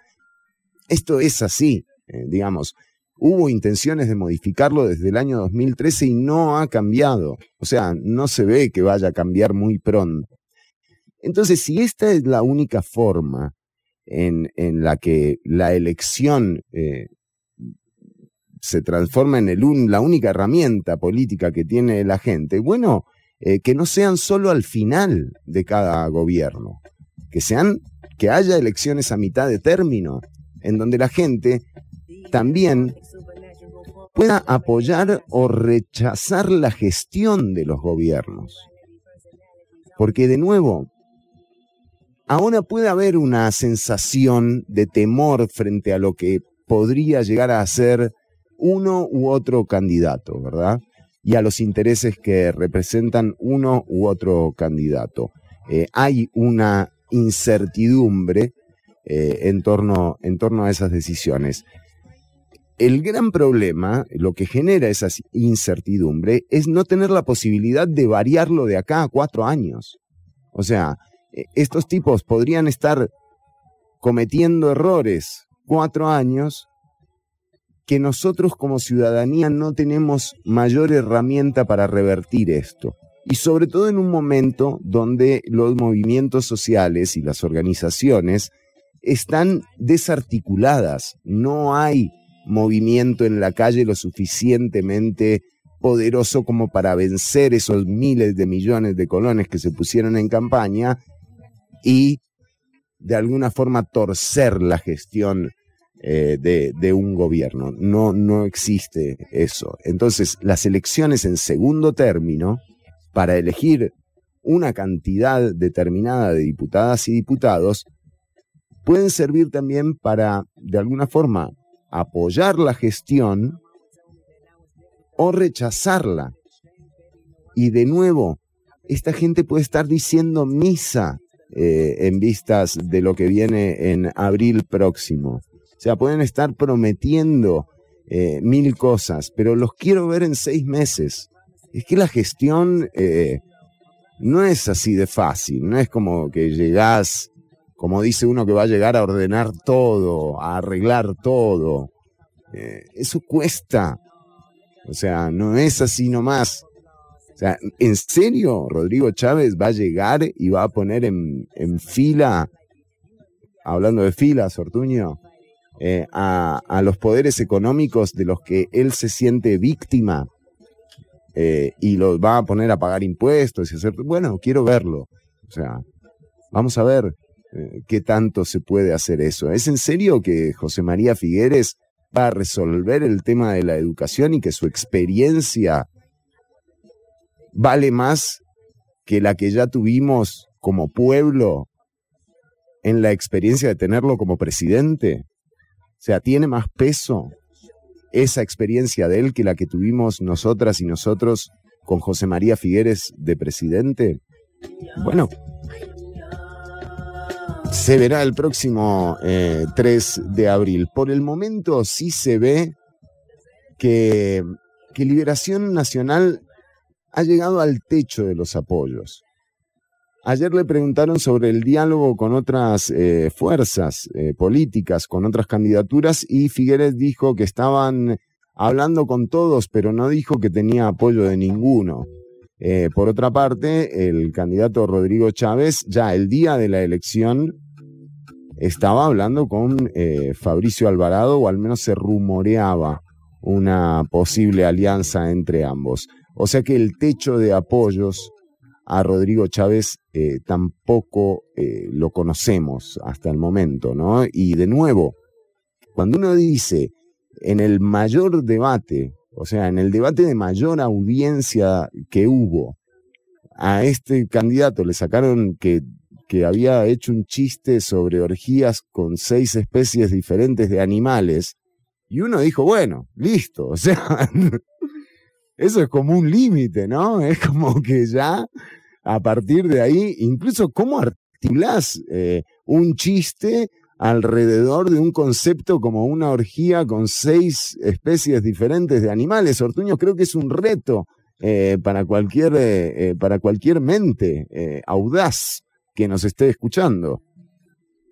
esto es así, eh, digamos. Hubo intenciones de modificarlo desde el año 2013 y no ha cambiado. O sea, no se ve que vaya a cambiar muy pronto. Entonces, si esta es la única forma en, la que la elección eh, se transforma en el la única herramienta política que tiene la gente, bueno, eh, que no sean solo al final de cada gobierno, que sean, que haya elecciones a mitad de término, en donde la gente también pueda apoyar o rechazar la gestión de los gobiernos. Porque de nuevo, ahora puede haber una sensación de temor frente a lo que podría llegar a ser uno u otro candidato, ¿verdad? Y a los intereses que representan uno u otro candidato. Eh, hay una incertidumbre eh, en, torno, en torno a esas decisiones. El gran problema, lo que genera esa incertidumbre, es no tener la posibilidad de variarlo de acá a cuatro años. O sea, estos tipos podrían estar cometiendo errores cuatro años que nosotros como ciudadanía no tenemos mayor herramienta para revertir esto. Y sobre todo en un momento donde los movimientos sociales y las organizaciones están desarticuladas. No hay movimiento en la calle lo suficientemente poderoso como para vencer esos miles de millones de colones que se pusieron en campaña y de alguna forma torcer la gestión eh, de, de, un gobierno. No, no existe eso. Entonces, las elecciones en segundo término, para elegir una cantidad determinada de diputadas y diputados, pueden servir también para, de alguna forma, apoyar la gestión o rechazarla. Y de nuevo, esta gente puede estar diciendo misa eh, en vistas de lo que viene en abril próximo. O sea, pueden estar prometiendo eh, mil cosas, pero los quiero ver en seis meses. Es que la gestión eh, no es así de fácil, no es como que llegás como dice uno que va a llegar a ordenar todo, a arreglar todo. Eso cuesta. O sea, no es así nomás. O sea, ¿en serio Rodrigo Chávez va a llegar y va a poner en, fila, hablando de filas, Ortuño, eh, a, los poderes económicos de los que él se siente víctima eh, y los va a poner a pagar impuestos y hacer... Bueno, quiero verlo. O sea, vamos a ver. Eh, qué tanto se puede hacer eso. ¿Es en serio que José María Figueres va a resolver el tema de la educación y que su experiencia vale más que la que ya tuvimos como pueblo en la experiencia de tenerlo como presidente? O sea, ¿tiene más peso esa experiencia de él que la que tuvimos nosotras y nosotros con José María Figueres de presidente? Bueno, se verá el próximo 3 eh, de abril. Por el momento sí se ve que Liberación Nacional ha llegado al techo de los apoyos. Ayer le preguntaron sobre el diálogo con otras eh, fuerzas eh, políticas, con otras candidaturas, y Figueres dijo que estaban hablando con todos, pero no dijo que tenía apoyo de ninguno. por otra parte, el candidato Rodrigo Chávez, ya el día de la elección, estaba hablando con eh, Fabricio Alvarado, o al menos se rumoreaba una posible alianza entre ambos. O sea que el techo de apoyos a Rodrigo Chávez eh, tampoco eh, lo conocemos hasta el momento, ¿no? Y de nuevo, cuando uno dice en el mayor debate, o sea, en el debate de mayor audiencia que hubo, a este candidato le sacaron que que había hecho un chiste sobre orgías con seis especies diferentes de animales. Y uno dijo, bueno, listo, o sea, eso es como un límite, ¿no? Es como que ya a partir de ahí, incluso cómo articulás eh, un chiste alrededor de un concepto como una orgía con seis especies diferentes de animales. Ortuño creo que es un reto eh, para, cualquier, eh, para cualquier mente audaz que nos esté escuchando.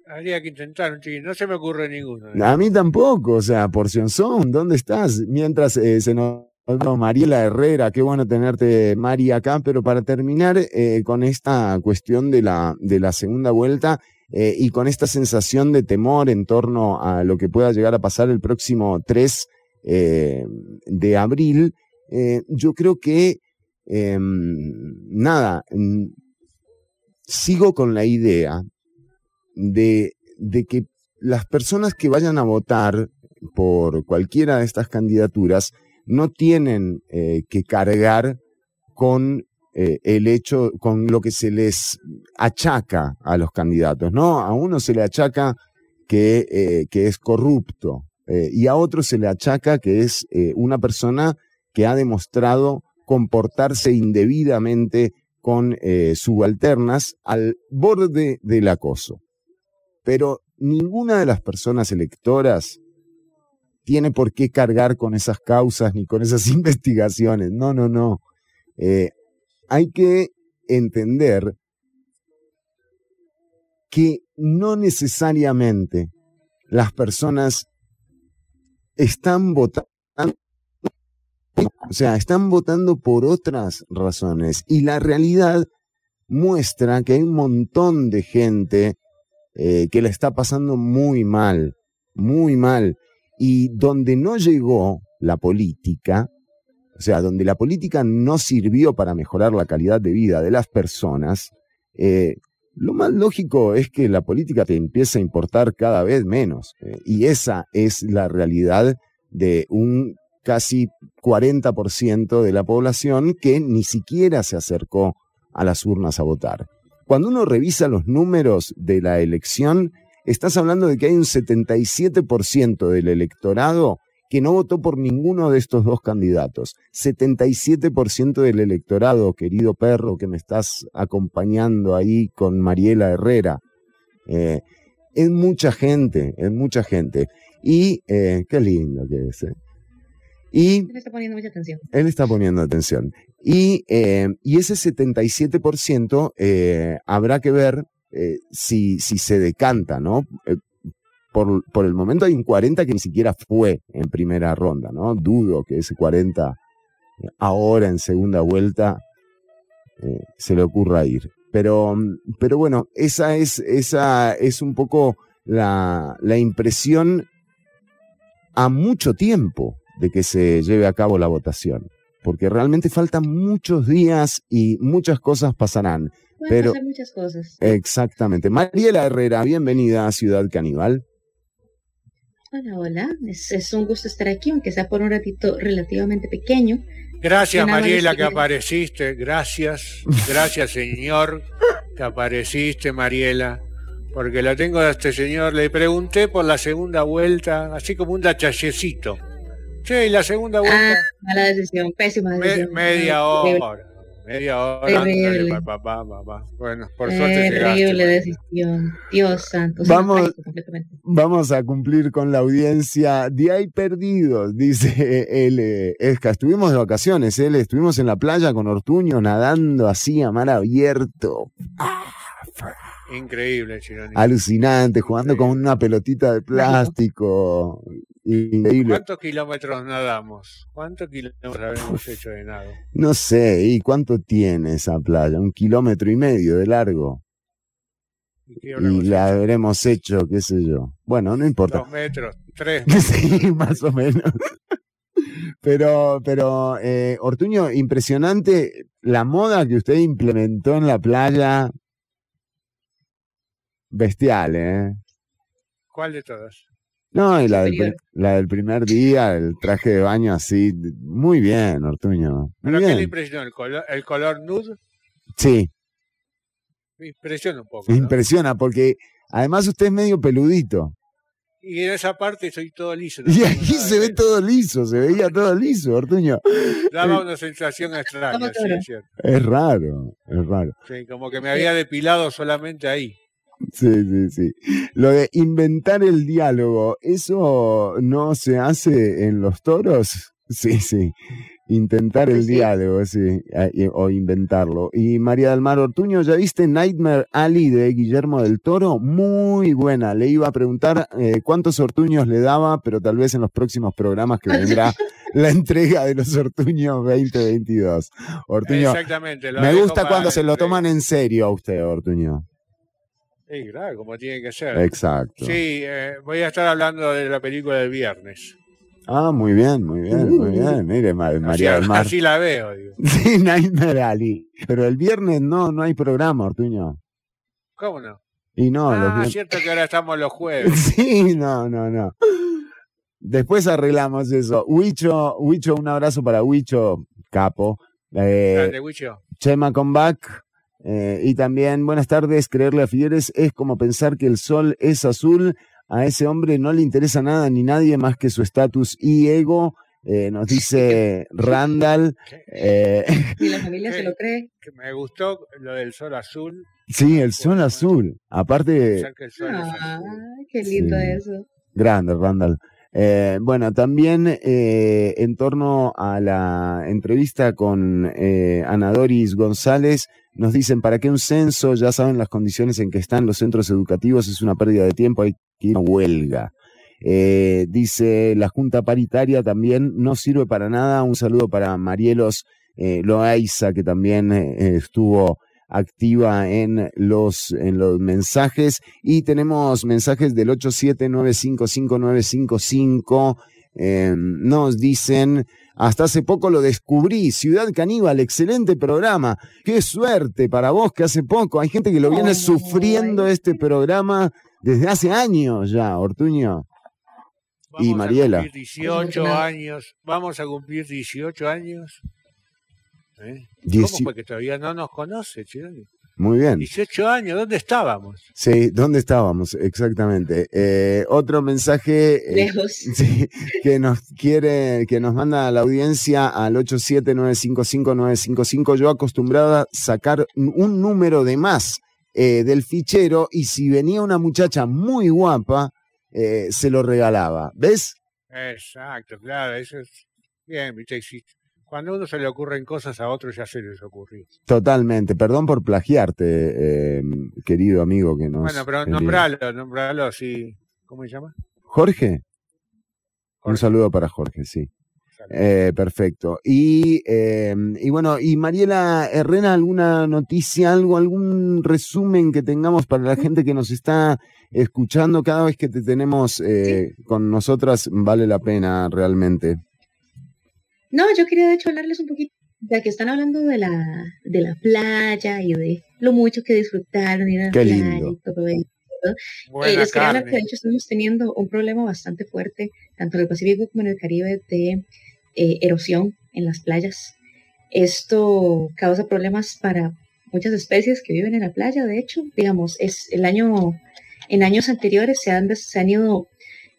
Habría que intentar, no se me ocurre ninguno. A mí tampoco, o sea, Porción Son, ¿dónde estás? Mientras se nos... Mariela Herrera, qué bueno tenerte, Mari, acá, pero para terminar eh, con esta cuestión de la, de la segunda vuelta eh, y con esta sensación de temor en torno a lo que pueda llegar a pasar el próximo 3 de abril, yo creo que, em, nada, sigo con la idea de, de que las personas que vayan a votar por cualquiera de estas candidaturas no tienen eh, que cargar con eh, el hecho, con lo que se les achaca a los candidatos, ¿no? A uno se le achaca que, eh, que es corrupto y a otro se le achaca que es una persona que ha demostrado comportarse indebidamente con subalternas al borde del acoso. Pero ninguna de las personas electoras tiene por qué cargar con esas causas ni con esas investigaciones. No, no, no. Eh, hay que entender que no necesariamente las personas están votando, o sea, están votando por otras razones. Y la realidad muestra que hay un montón de gente eh, que la está pasando muy mal, muy mal. Y donde no llegó la política, o sea, donde la política no sirvió para mejorar la calidad de vida de las personas, eh, lo más lógico es que la política te empiece a importar cada vez menos. eh, y esa es la realidad de un casi 40% de la población que ni siquiera se acercó a las urnas a votar. Cuando uno revisa los números de la elección, estás hablando de que hay un 77% del electorado que no votó por ninguno de estos dos candidatos. 77% del electorado, querido perro, que me estás acompañando ahí con Mariela Herrera. Eh, es mucha gente, es mucha gente. Y eh, qué lindo que es. eh. Y Me está poniendo mucha atención. él está poniendo atención. Y, eh, y ese 77% eh, habrá que ver eh, si, si se decanta, ¿no? Eh, por, por el momento hay un 40 que ni siquiera fue en primera ronda, ¿no? Dudo que ese 40 eh, ahora en segunda vuelta se le ocurra ir. Pero, pero bueno, esa es, esa es un poco la, la impresión a mucho tiempo de que se lleve a cabo la votación, porque realmente faltan muchos días y muchas cosas pasarán. Pueden Pero pasar muchas cosas. exactamente. Mariela Herrera, bienvenida a Ciudad Caníbal. Hola, hola. Es, es un gusto estar aquí, aunque sea por un ratito relativamente pequeño. Gracias, Mariela, que apareciste. Gracias. Gracias, señor, que apareciste, Mariela. Porque la tengo a este señor. Le pregunté por la segunda vuelta, así como un dachallecito. Che, ¿y la segunda Ah, vuelta? mala decisión, pésima Me- decisión. media Horrible. hora. Media hora. Terrible. Pa, pa. Bueno, por suerte llegaste. Terrible decisión. Dios santo. Vamos-. Vamos a cumplir con la audiencia. De ahí perdidos, dice él. eh, Esca. Estuvimos de vacaciones, él. Estuvimos en la playa con Ortuño nadando así a mar abierto. Increíble, Chironi. Alucinante, jugando con una pelotita de plástico. Increíble. ¿Cuántos kilómetros nadamos? ¿Cuántos kilómetros habremos hecho de nado? No sé, ¿y cuánto tiene esa playa? Un kilómetro y medio de largo. ¿Y Y la hecho? habremos hecho, qué sé yo. Bueno, no importa. Dos metros, tres. Sí, más o menos. Pero, pero, eh, Ortuño, impresionante la moda que usted implementó en la playa. Bestial, ¿eh? ¿Cuál de todas? No, y la del, la del primer día, el traje de baño así. Muy bien, Ortuño. Muy ¿Pero qué le impresionó? ¿El color, el color nude? Sí, Me impresiona un poco. ¿no? impresiona, porque además usted es medio peludito. Y en esa parte soy todo liso. no Y nada se ve todo liso, se veía todo liso, Ortuño. Daba una sensación extraña, sí, es cierto. Es raro, es raro. Sí, como que me había depilado solamente ahí. Sí, sí, sí. Lo de inventar el diálogo, ¿eso no se hace en los toros? Sí, sí. Intentar el sí. diálogo, sí, o inventarlo. Y María del Mar Ortuño, ¿ya viste Nightmare Alley de Guillermo del Toro? Muy buena. Le iba a preguntar eh, cuántos Ortuños le daba, pero tal vez en los próximos programas que vendrá la entrega de los Ortuños 2022. Ortuño, Exactamente. lo me gusta cuando se lo toman en serio a usted, Ortuño. Sí, claro, como tiene que ser. Exacto. Sí, eh, voy a estar hablando de la película del viernes. Ah, muy bien, muy bien, muy bien. Mire, Ma- María así, del Mar. así la veo, digo. Sí, Nightmare Alley. Pero el viernes no, no hay programa, Ortuño. ¿Cómo no? Y no, los ah, viernes. cierto que ahora estamos los jueves. Sí, no, no, no. Después arreglamos eso. Huicho, Huicho, un abrazo para Huicho, capo. Eh, Grande, Wicho. Chema Comeback. Eh, y también, buenas tardes, creerle a Figueres es como pensar que el sol es azul. A ese hombre no le interesa nada ni nadie más que su estatus y ego. Eh, nos dice Randall. Eh, Si la familia se lo cree. Que me gustó lo del sol azul. sí, el sol azul. Aparte, pensar que el sol es azul. Qué lindo Sí. eso. grande, Randall. Eh, bueno, también eh, en torno a la entrevista con eh, Ana Doris González, nos dicen, ¿para qué un censo? Ya saben las condiciones en que están los centros educativos, es una pérdida de tiempo, hay que ir a huelga. Eh, dice la Junta Paritaria también no sirve para nada. Un saludo para Marielos eh, Loaiza, que también eh, estuvo activa en los, en los mensajes. Y tenemos mensajes del 879559955. Eh, nos dicen, hasta hace poco lo descubrí, Ciudad Caníbal, excelente programa. Qué suerte para vos que hace poco. Hay gente que lo viene sufriendo este programa desde hace años ya, Ortuño. Vamos y Mariela. A cumplir 18 años. Vamos a cumplir 18 años. ¿Eh? ¿Cómo Dieci- fue que todavía no nos conoce, Chironi? Muy bien. 18 años, ¿dónde estábamos? Sí, ¿dónde estábamos? Exactamente. Eh, otro mensaje eh, Lejos. sí, que nos quiere, que nos manda a la audiencia al 879559955. Yo acostumbraba a sacar un número de más eh, del fichero y si venía una muchacha muy guapa, eh, se lo regalaba. ¿Ves? Exacto, claro, eso es bien, viste, si- cuando a uno se le ocurren cosas a otros ya se les ocurrió. Totalmente. Perdón por plagiarte, eh, querido amigo que nos. bueno, pero nombralo, nombralo así, ¿cómo se llama? Jorge. Un saludo para Jorge, sí. Eh, perfecto. Y, eh, y bueno, y Mariela Herrera, ¿alguna noticia, algo, algún resumen que tengamos para la gente que nos está escuchando? Cada vez que te tenemos eh, con nosotras vale la pena realmente. No, yo quería de hecho hablarles un poquito, ya que están hablando de la, de la playa y de lo mucho que disfrutaron ir a la Qué playa lindo. y todo eso. Eh, les quería hablar que de hecho estamos teniendo un problema bastante fuerte, tanto en el Pacífico como en el Caribe, de eh, erosión en las playas. Esto causa problemas para muchas especies que viven en la playa. De hecho, digamos, es el año, en años anteriores se han, se han ido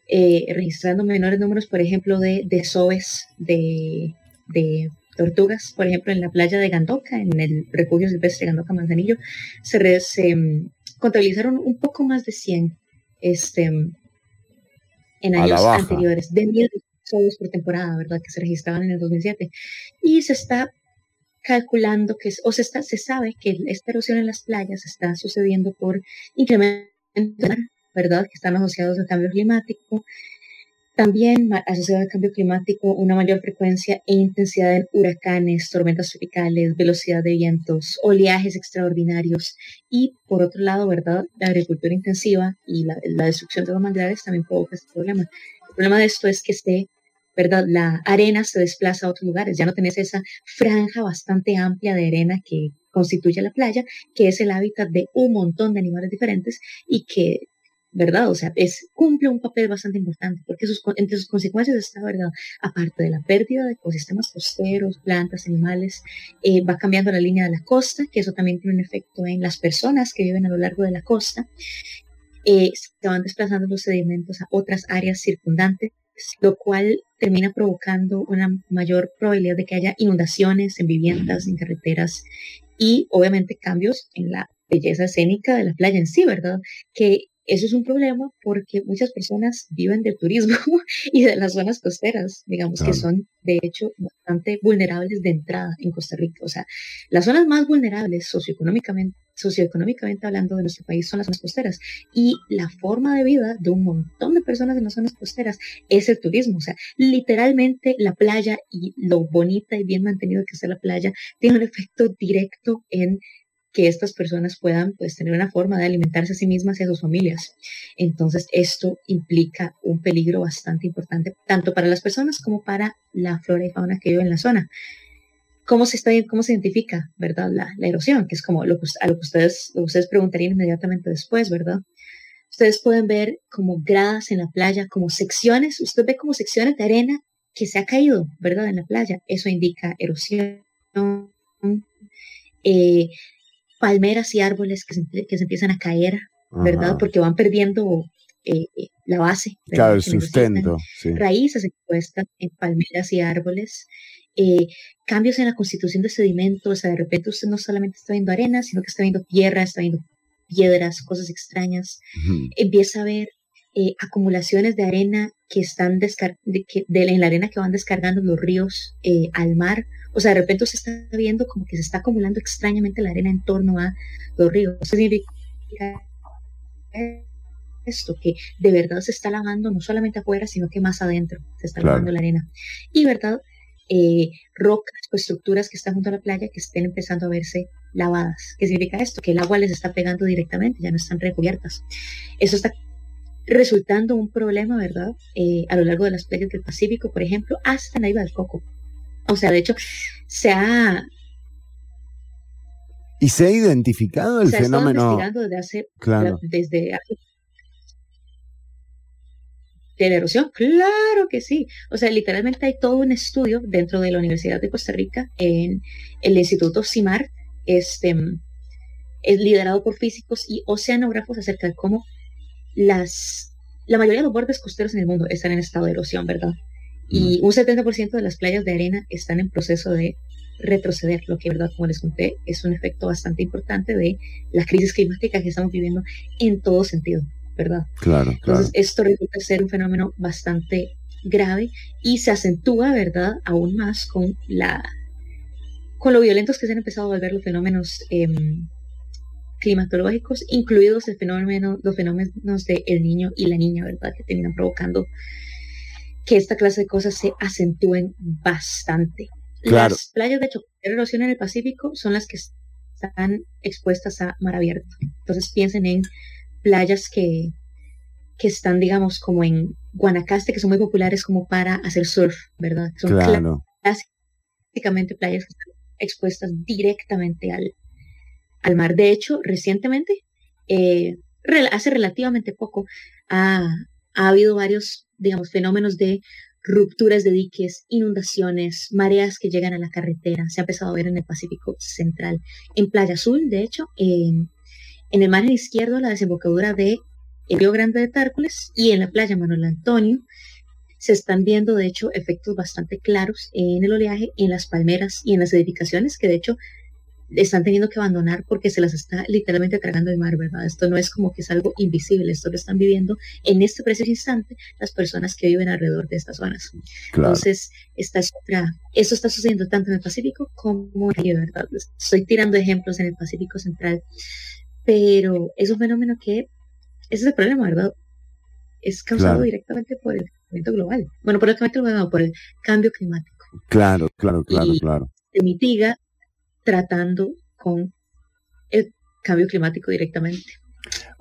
eh, registrando menores números, por ejemplo, de desoves de, de tortugas, por ejemplo, en la playa de Gandoca, en el refugio silvestre Gandoca Manzanillo, se, re- se, mm, contabilizaron un poco más de 100 este, en A la años anteriores, de mil desoves por temporada, ¿verdad? Que se registraban en el 2007. Y se está calculando que, o se, está, se sabe que esta erosión en las playas está sucediendo por incremento, ¿verdad? Que están asociados al cambio climático. También asociado al cambio climático, una mayor frecuencia e intensidad en huracanes, tormentas tropicales, velocidad de vientos, oleajes extraordinarios y, por otro lado, ¿verdad? La agricultura intensiva y la, destrucción de los manglares también provoca este problema. El problema de esto es que se, ¿verdad? La arena se desplaza a otros lugares. Ya no tenés esa franja bastante amplia de arena que constituye la playa, que es el hábitat de un montón de animales diferentes y que, ¿verdad? O sea, es, cumple un papel bastante importante porque sus, entre sus consecuencias está, ¿verdad? Aparte de la pérdida de ecosistemas costeros, plantas, animales, eh, va cambiando la línea de la costa, que eso también tiene un efecto en las personas que viven a lo largo de la costa. Eh, se van desplazando los sedimentos a otras áreas circundantes, lo cual termina provocando una mayor probabilidad de que haya inundaciones en viviendas, en carreteras y obviamente cambios en la belleza escénica de la playa en sí, ¿verdad? Que eso es un problema porque muchas personas viven del turismo y de las zonas costeras, digamos que son de hecho bastante vulnerables de entrada en Costa Rica. O sea, las zonas más vulnerables socioeconómicamente, socioeconómicamente hablando de nuestro país son las zonas costeras y la forma de vida de un montón de personas en las zonas costeras es el turismo. O sea, literalmente la playa y lo bonita y bien mantenido que está la playa tiene un efecto directo en que estas personas puedan pues tener una forma de alimentarse a sí mismas y a sus familias. Entonces esto implica un peligro bastante importante tanto para las personas como para la flora y fauna que vive en la zona. ¿Cómo se, está, cómo se identifica, verdad, la, erosión? Que es como lo que, a lo que ustedes, ustedes preguntarían inmediatamente después, ¿verdad? Ustedes pueden ver como gradas en la playa, como secciones, usted ve como secciones de arena que se ha caído, ¿verdad? En la playa. Eso indica erosión. Eh, palmeras y árboles que se, que se empiezan a caer, ¿verdad? Porque van perdiendo eh, eh, la base. ¿verdad? Claro, el sustento. Sí. Raíces expuestas en palmeras y árboles. Eh, cambios en la constitución de sedimentos, o sea, de repente usted no solamente está viendo arena, sino que está viendo tierra, está viendo piedras, cosas extrañas. Empieza a ver eh, acumulaciones de arena que están descar de, que, de, en la arena que van descargando los ríos eh, al mar. O sea, de repente se está viendo como que se está acumulando extrañamente la arena en torno a los ríos. Eso significa esto, que de verdad se está lavando no solamente afuera, sino que más adentro se está claro. lavando la arena. Y verdad, eh, rocas o estructuras que están junto a la playa que estén empezando a verse lavadas. ¿Qué significa esto? Que el agua les está pegando directamente, ya no están recubiertas. Eso está resultando un problema, ¿verdad? Eh, a lo largo de las playas del Pacífico, por ejemplo, hasta en la isla del Coco. O sea, de hecho, se ha... ¿Y se ha identificado el se fenómeno? Ha desde hace, claro. desde hace de la erosión? Claro que sí. O sea, literalmente hay todo un estudio dentro de la Universidad de Costa Rica en el Instituto CIMAR, este, es liderado por físicos y oceanógrafos acerca de cómo las, la mayoría de los bordes costeros en el mundo están en estado de erosión, ¿verdad? Y un 70% de las playas de arena están en proceso de retroceder, lo que, ¿verdad? Como les conté, es un efecto bastante importante de la crisis climática que estamos viviendo en todo sentido. ¿verdad? Claro, claro. Entonces, esto resulta ser un fenómeno bastante grave y se acentúa, ¿verdad?, aún más con la con lo violentos que se han empezado a volver los fenómenos eh, climatológicos, incluidos el fenómeno, los fenómenos de el niño y la niña, ¿verdad?, que terminan provocando que esta clase de cosas se acentúen bastante. Claro. Las playas de erosión en el Pacífico son las que están expuestas a mar abierto. Entonces piensen en playas que, que están, digamos, como en Guanacaste, que son muy populares como para hacer surf, ¿verdad? Son claro. básicamente playas que están expuestas directamente al, al mar. De hecho, recientemente, eh, hace relativamente poco, ha, ha habido varios, digamos, fenómenos de rupturas de diques, inundaciones, mareas que llegan a la carretera. Se ha empezado a ver en el Pacífico Central. En Playa Azul, de hecho, en en el margen izquierdo la desembocadura de el Río Grande de Tárcoles y en la playa Manuel Antonio se están viendo de hecho efectos bastante claros en el oleaje, en las palmeras y en las edificaciones que de hecho están teniendo que abandonar porque se las está literalmente tragando el mar, ¿verdad? Esto no es como que es algo invisible, esto lo están viviendo en este preciso instante las personas que viven alrededor de estas zonas. Claro. Entonces, esta es otra, esto está sucediendo tanto en el Pacífico como en el ¿verdad? Estoy tirando ejemplos en el Pacífico Central pero es un fenómeno que, ese es el problema, ¿verdad? Es causado Claro. directamente por el calentamiento global. Bueno, por el calentamiento global, por el cambio climático. Claro, claro, claro, Y- claro. Se mitiga tratando con el cambio climático directamente.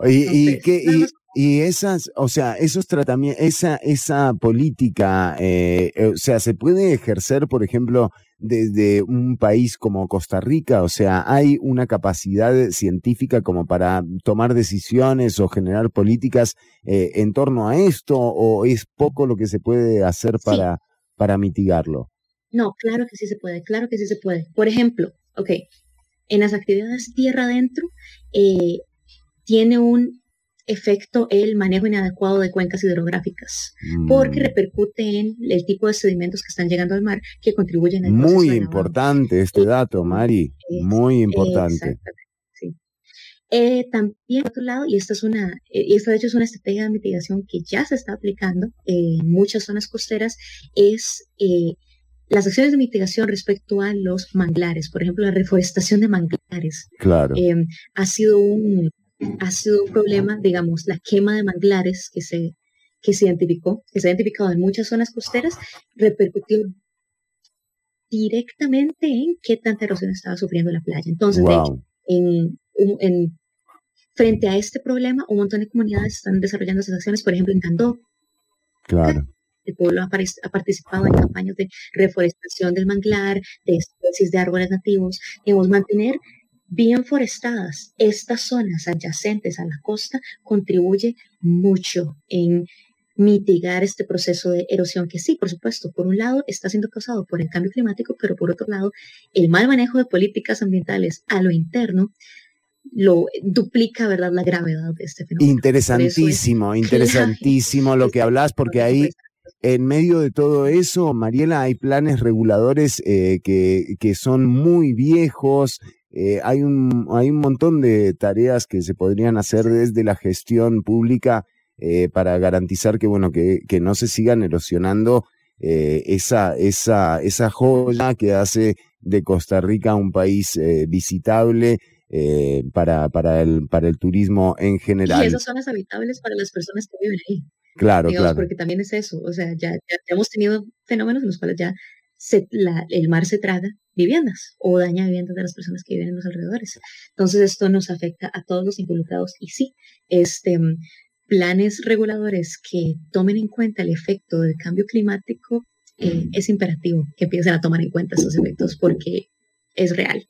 Y, y, Entonces, esas, o sea, esos tratamientos, esa, esa política, eh, eh, o sea, se puede ejercer, por ejemplo, desde un país como Costa Rica, o sea, hay una capacidad científica como para tomar decisiones o generar políticas eh, en torno a esto, o es poco lo que se puede hacer para, para mitigarlo. No, claro que sí se puede, claro que sí se puede. Por ejemplo, ok, en las actividades tierra adentro eh, tiene un efecto el manejo inadecuado de cuencas hidrográficas, porque Mm. repercute en el tipo de sedimentos que están llegando al mar que contribuyen al Muy importante este dato, Mari, muy importante. Exactamente, sí. Eh, también, por otro lado, y esta es una, eh, y esta de hecho es una estrategia de mitigación que ya se está aplicando en muchas zonas costeras, es eh, las acciones de mitigación respecto a los manglares, por ejemplo, la reforestación de manglares. Claro. Eh, ha sido un ha sido un problema, digamos, la quema de manglares que se que se identificó, que se ha identificado en muchas zonas costeras, repercutió directamente en qué tanta erosión estaba sufriendo la playa. Entonces, de hecho, en, en- frente a este problema, un montón de comunidades están desarrollando esas acciones, por ejemplo, en Candó, Claro. El pueblo ha, participado en campañas de reforestación del manglar, de especies de árboles nativos, digamos, mantener bien forestadas estas zonas adyacentes a la costa contribuye mucho en mitigar este proceso de erosión que sí, por supuesto, por un lado está siendo causado por el cambio climático, pero por otro lado, el mal manejo de políticas ambientales a lo interno lo duplica, ¿verdad?, la gravedad de este fenómeno. Es Interesantísimo, interesantísimo lo que hablas, porque ahí en medio de todo eso, Mariela, hay planes reguladores eh, que, que son muy viejos. eh, hay, un, hay un montón de tareas que se podrían hacer desde la gestión pública eh, para garantizar que, bueno, que, que no se sigan erosionando eh, esa, esa, esa joya que hace de Costa Rica un país eh, visitable para, para, el, para el turismo en general. Y esas zonas habitables para las personas que viven ahí. Claro, digamos, claro. Porque también es eso, o sea, ya, ya hemos tenido fenómenos en los cuales ya se, la, el mar se traga viviendas o daña viviendas de las personas que viven en los alrededores. Entonces esto nos afecta a todos los involucrados y sí, este, planes reguladores que tomen en cuenta el efecto del cambio climático eh, es imperativo que empiecen a tomar en cuenta esos efectos porque es real.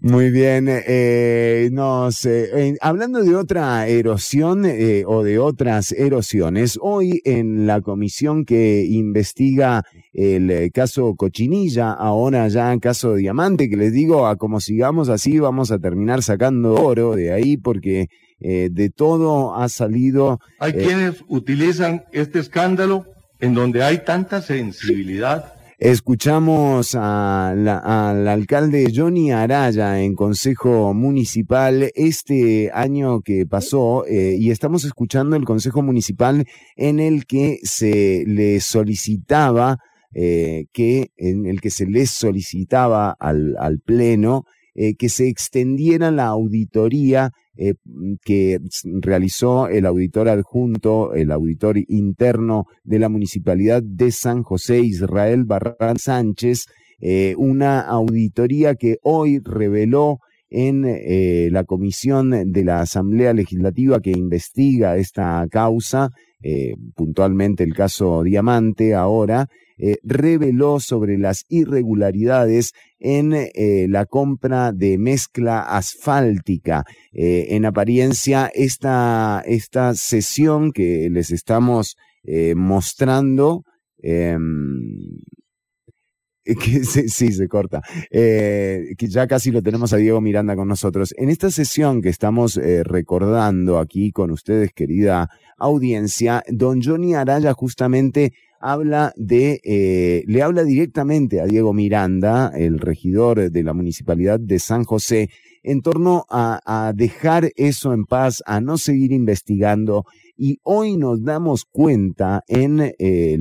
Muy bien, eh, no sé, eh, hablando de otra erosión eh, o de otras erosiones, hoy en la comisión que investiga el eh, caso Cochinilla, ahora ya caso Diamante, que les digo, a como sigamos así vamos a terminar sacando oro de ahí porque eh, de todo ha salido... Hay eh, quienes utilizan este escándalo en donde hay tanta sensibilidad Escuchamos al alcalde Johnny Araya en Consejo Municipal este año que pasó eh, y estamos escuchando el Consejo Municipal en el que se le solicitaba eh, que en el que se les solicitaba al, al pleno eh, que se extendiera la auditoría eh, que realizó el auditor adjunto, el auditor interno de la Municipalidad de San José, Israel Barran Sánchez, eh, una auditoría que hoy reveló en eh, la comisión de la Asamblea Legislativa que investiga esta causa, eh, puntualmente el caso Diamante ahora, eh, reveló sobre las irregularidades en eh, la compra de mezcla asfáltica. En apariencia, esta, esta sesión que les estamos mostrando, em, que sí, se corta. Eh, que ya casi lo tenemos a Diego Miranda con nosotros. En esta sesión que estamos eh, recordando aquí con ustedes, querida audiencia, don Johnny Araya justamente habla de, eh, le habla directamente a Diego Miranda, el regidor de la municipalidad de San José, en torno a, dejar eso en paz, a no seguir investigando. Y hoy nos damos cuenta en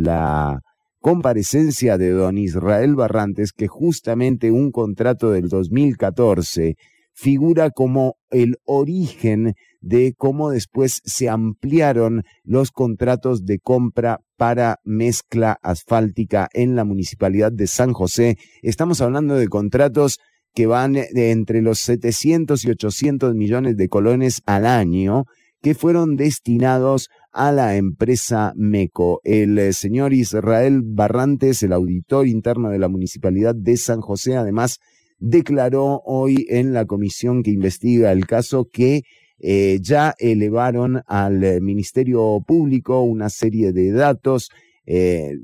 la comparecencia de don Israel Barrantes que justamente un contrato del 2014 figura como el origen de cómo después se ampliaron los contratos de compra para mezcla asfáltica en la municipalidad de San José. Estamos hablando de contratos que van de entre los 700 y 800 millones de colones al año que fueron destinados a la empresa MECO. El eh, señor Israel Barrantes, el auditor interno de la municipalidad de San José, además declaró hoy en la comisión que investiga el caso que eh, ya elevaron al eh, Ministerio Público una serie de datos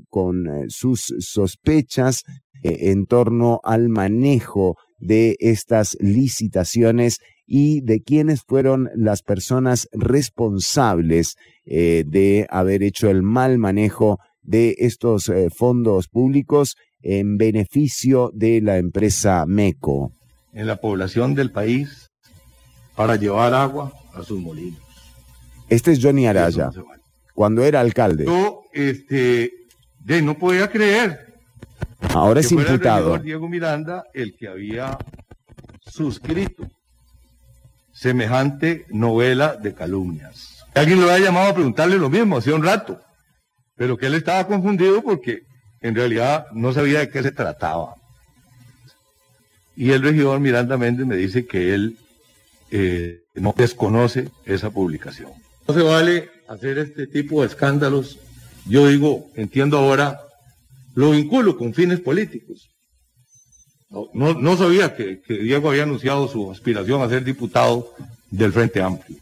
con sus sospechas en torno al manejo de estas licitaciones y de quiénes fueron las personas responsables eh, de haber hecho el mal manejo de estos eh, fondos públicos en beneficio de la empresa MECO. en la población del país para llevar agua a sus molinos. Este es Johnny Araya, cuando era alcalde. Yo, este, de, no podía creer Ahora es imputado. Diego Miranda el que había suscrito semejante novela de calumnias. Alguien lo había llamado a preguntarle lo mismo hace un rato, pero que él estaba confundido porque en realidad no sabía de qué se trataba. Y el regidor Miranda Méndez me dice que él eh, no desconoce esa publicación. No se vale hacer este tipo de escándalos. Yo digo, entiendo ahora, lo vinculo con fines políticos. No, no, no sabía que, que Diego había anunciado su aspiración a ser diputado del Frente Amplio.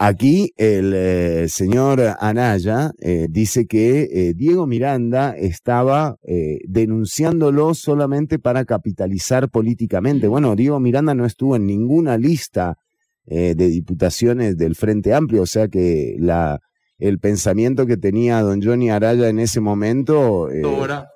Aquí el eh, señor Anaya eh, dice que eh, Diego Miranda estaba eh, denunciándolo solamente para capitalizar políticamente. Bueno, Diego Miranda no estuvo en ninguna lista de diputaciones del Frente Amplio, o sea que la, el pensamiento que tenía don Johnny Araya en ese momento... Ahora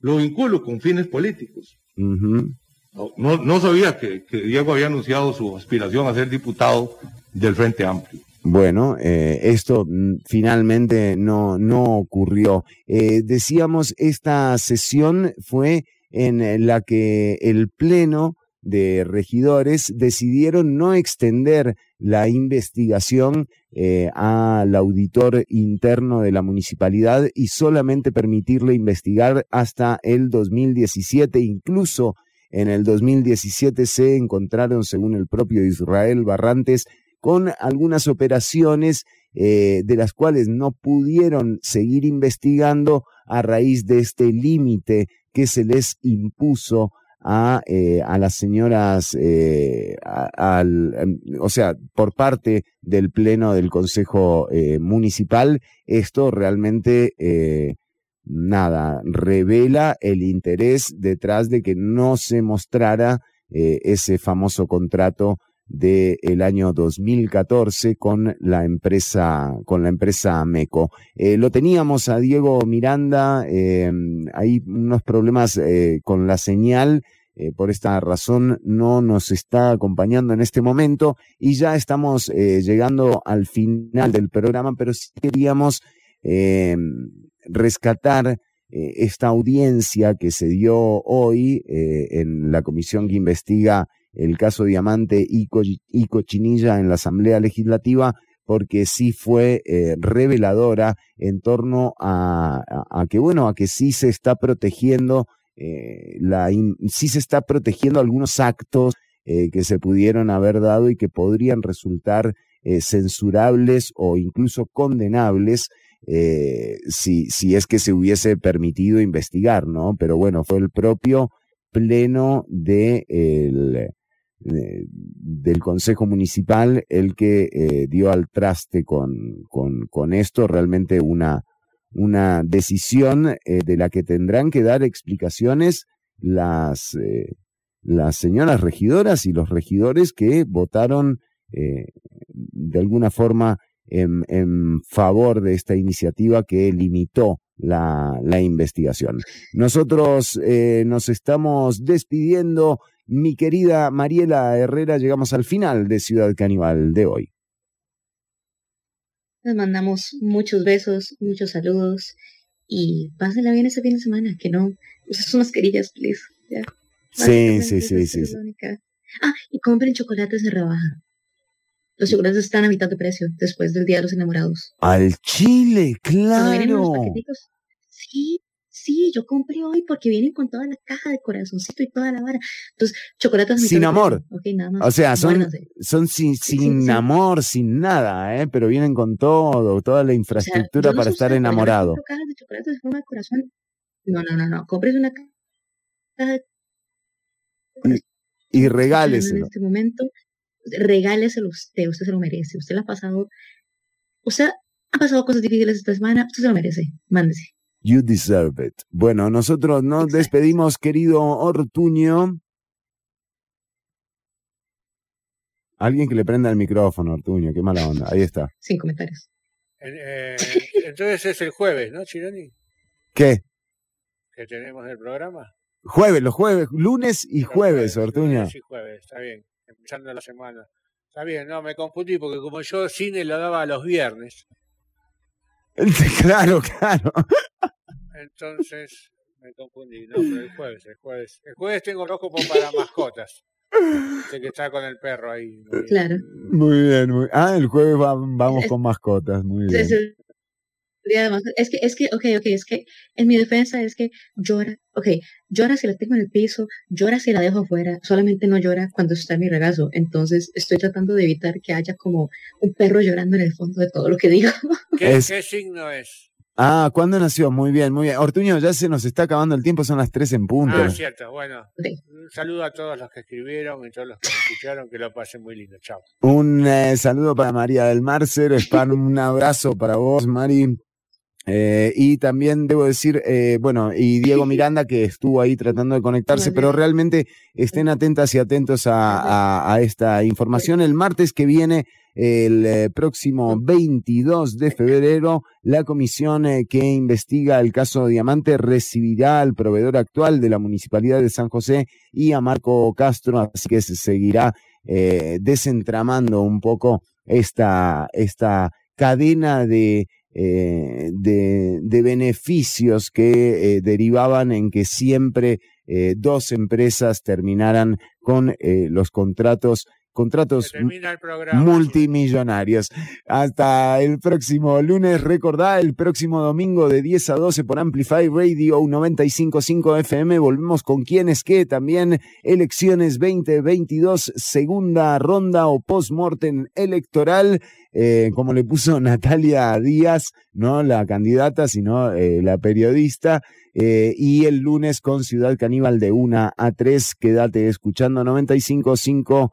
lo vinculo con fines políticos. No, sabía que, que Diego había anunciado su aspiración a ser diputado del Frente Amplio. Bueno, eh, esto mm, finalmente no, no ocurrió. Eh, decíamos, esta sesión fue en la que el Pleno de regidores decidieron no extender la investigación eh, al auditor interno de la municipalidad y solamente permitirle investigar hasta el 2017. Incluso en el 2017 se encontraron, según el propio Israel Barrantes, con algunas operaciones eh, de las cuales no pudieron seguir investigando a raíz de este límite que se les impuso a, eh, a las señoras, eh, al, em, o sea, por parte del Pleno del Consejo eh, Municipal, esto realmente, eh, nada, revela el interés detrás de que no se mostrara eh, ese famoso contrato del año 2014 con la empresa con la empresa Meco. Eh, lo teníamos a Diego Miranda, eh, hay unos problemas eh, con la señal, eh, por esta razón no nos está acompañando en este momento y ya estamos llegando al final del programa, pero sí queríamos eh, rescatar esta audiencia que se dio hoy en la comisión que investiga el caso Diamante y, Co y Cochinilla en la Asamblea Legislativa, porque sí fue eh, reveladora en torno a, que, bueno, a que sí se está protegiendo, eh, la sí se está protegiendo algunos actos eh, que se pudieron haber dado y que podrían resultar censurables o incluso condenables si, si es que se hubiese permitido investigar, ¿no? Pero bueno, fue el propio pleno de el, del Consejo Municipal el que eh, dio al traste con, con, esto, realmente una, una decisión eh, de la que tendrán que dar explicaciones las, eh, las señoras regidoras y los regidores que votaron de alguna forma en, en, favor de esta iniciativa que limitó la, la investigación. Nosotros nos estamos despidiendo. Mi querida Mariela Herrera, llegamos al final de Ciudad Caníbal de hoy. Les mandamos muchos besos, muchos saludos y pásenla bien ese fin de semana, que no usen sus mascarillas, please. ¿ya? Sí, sí, sí, sí, sí. Ah, y compren chocolates de rebaja. Los chocolates están a mitad de precio después del Día de los Enamorados. Al Chile, claro. Sí, sí, yo compré hoy porque vienen con toda la caja de corazoncito y toda la vara. Entonces, chocolates sin amor. Okay, nada más. O sea, son, bueno, son sin, sin sí, sí, amor, sin nada, ¿eh? Pero vienen con todo, toda la infraestructura o sea, para estar usted, enamorado. cajas de chocolates de forma de corazón. No, no, no, no. Compres una caja de y, y regáleselo. En este momento, regáleselo usted, usted se lo merece. Usted lo ha pasado, usted ha pasado cosas difíciles esta semana, usted se lo merece. Mándese. You deserve it. Bueno, nosotros nos Exacto. despedimos, querido Ortuño. Alguien que le prenda el micrófono, Ortuño, qué mala onda. Ahí está. Sin comentarios. Eh, entonces es el jueves, ¿no, Chironi? ¿Qué? Que tenemos el programa. Jueves, los jueves, lunes y jueves, Ortuño. Lunes y jueves, está bien. Empezando la semana. Está bien, no, me confundí porque como yo cine lo daba los viernes. Claro, claro. Entonces me confundí, no, pero el jueves, el jueves. El jueves tengo rojo para mascotas. Sé que está con el perro ahí. Muy claro. Muy bien, muy Ah, el jueves va, vamos con mascotas, muy bien. Es que, es que, ok, ok, es que en mi defensa es que llora, ok, llora si la tengo en el piso, llora si la dejo afuera, solamente no llora cuando está en mi regazo. Entonces estoy tratando de evitar que haya como un perro llorando en el fondo de todo lo que digo. ¿Qué, es... ¿qué signo es? Ah, ¿cuándo nació? Muy bien, muy bien. Ortuño, ya se nos está acabando el tiempo, son las tres en punto. Ah, cierto, bueno. Sí. Un saludo a todos los que escribieron y todos los que me escucharon, que lo pasen muy lindo. Chao. Un eh, saludo para María del Mar, Cero Spam, un abrazo para vos, Mari. Eh, y también debo decir, eh, bueno, y Diego Miranda que estuvo ahí tratando de conectarse, pero realmente estén atentas y atentos a, a, a esta información. El martes que viene, el eh, próximo 22 de febrero, la comisión que investiga el caso Diamante recibirá al proveedor actual de la Municipalidad de San José y a Marco Castro, así que se seguirá eh, desentramando un poco esta, esta cadena de, eh, de, de, beneficios que eh, derivaban en que siempre eh, dos empresas terminaran con eh, los contratos contratos multimillonarios. Hasta el próximo lunes, recordá, el próximo domingo de 10 a 12 por Amplify Radio 955 FM. Volvemos con quién es qué, también elecciones 2022, segunda ronda o post-mortem electoral. Eh, como le puso Natalia Díaz, no la candidata, sino eh, la periodista. Eh, y el lunes con Ciudad Caníbal de 1 a 3. Quédate escuchando 955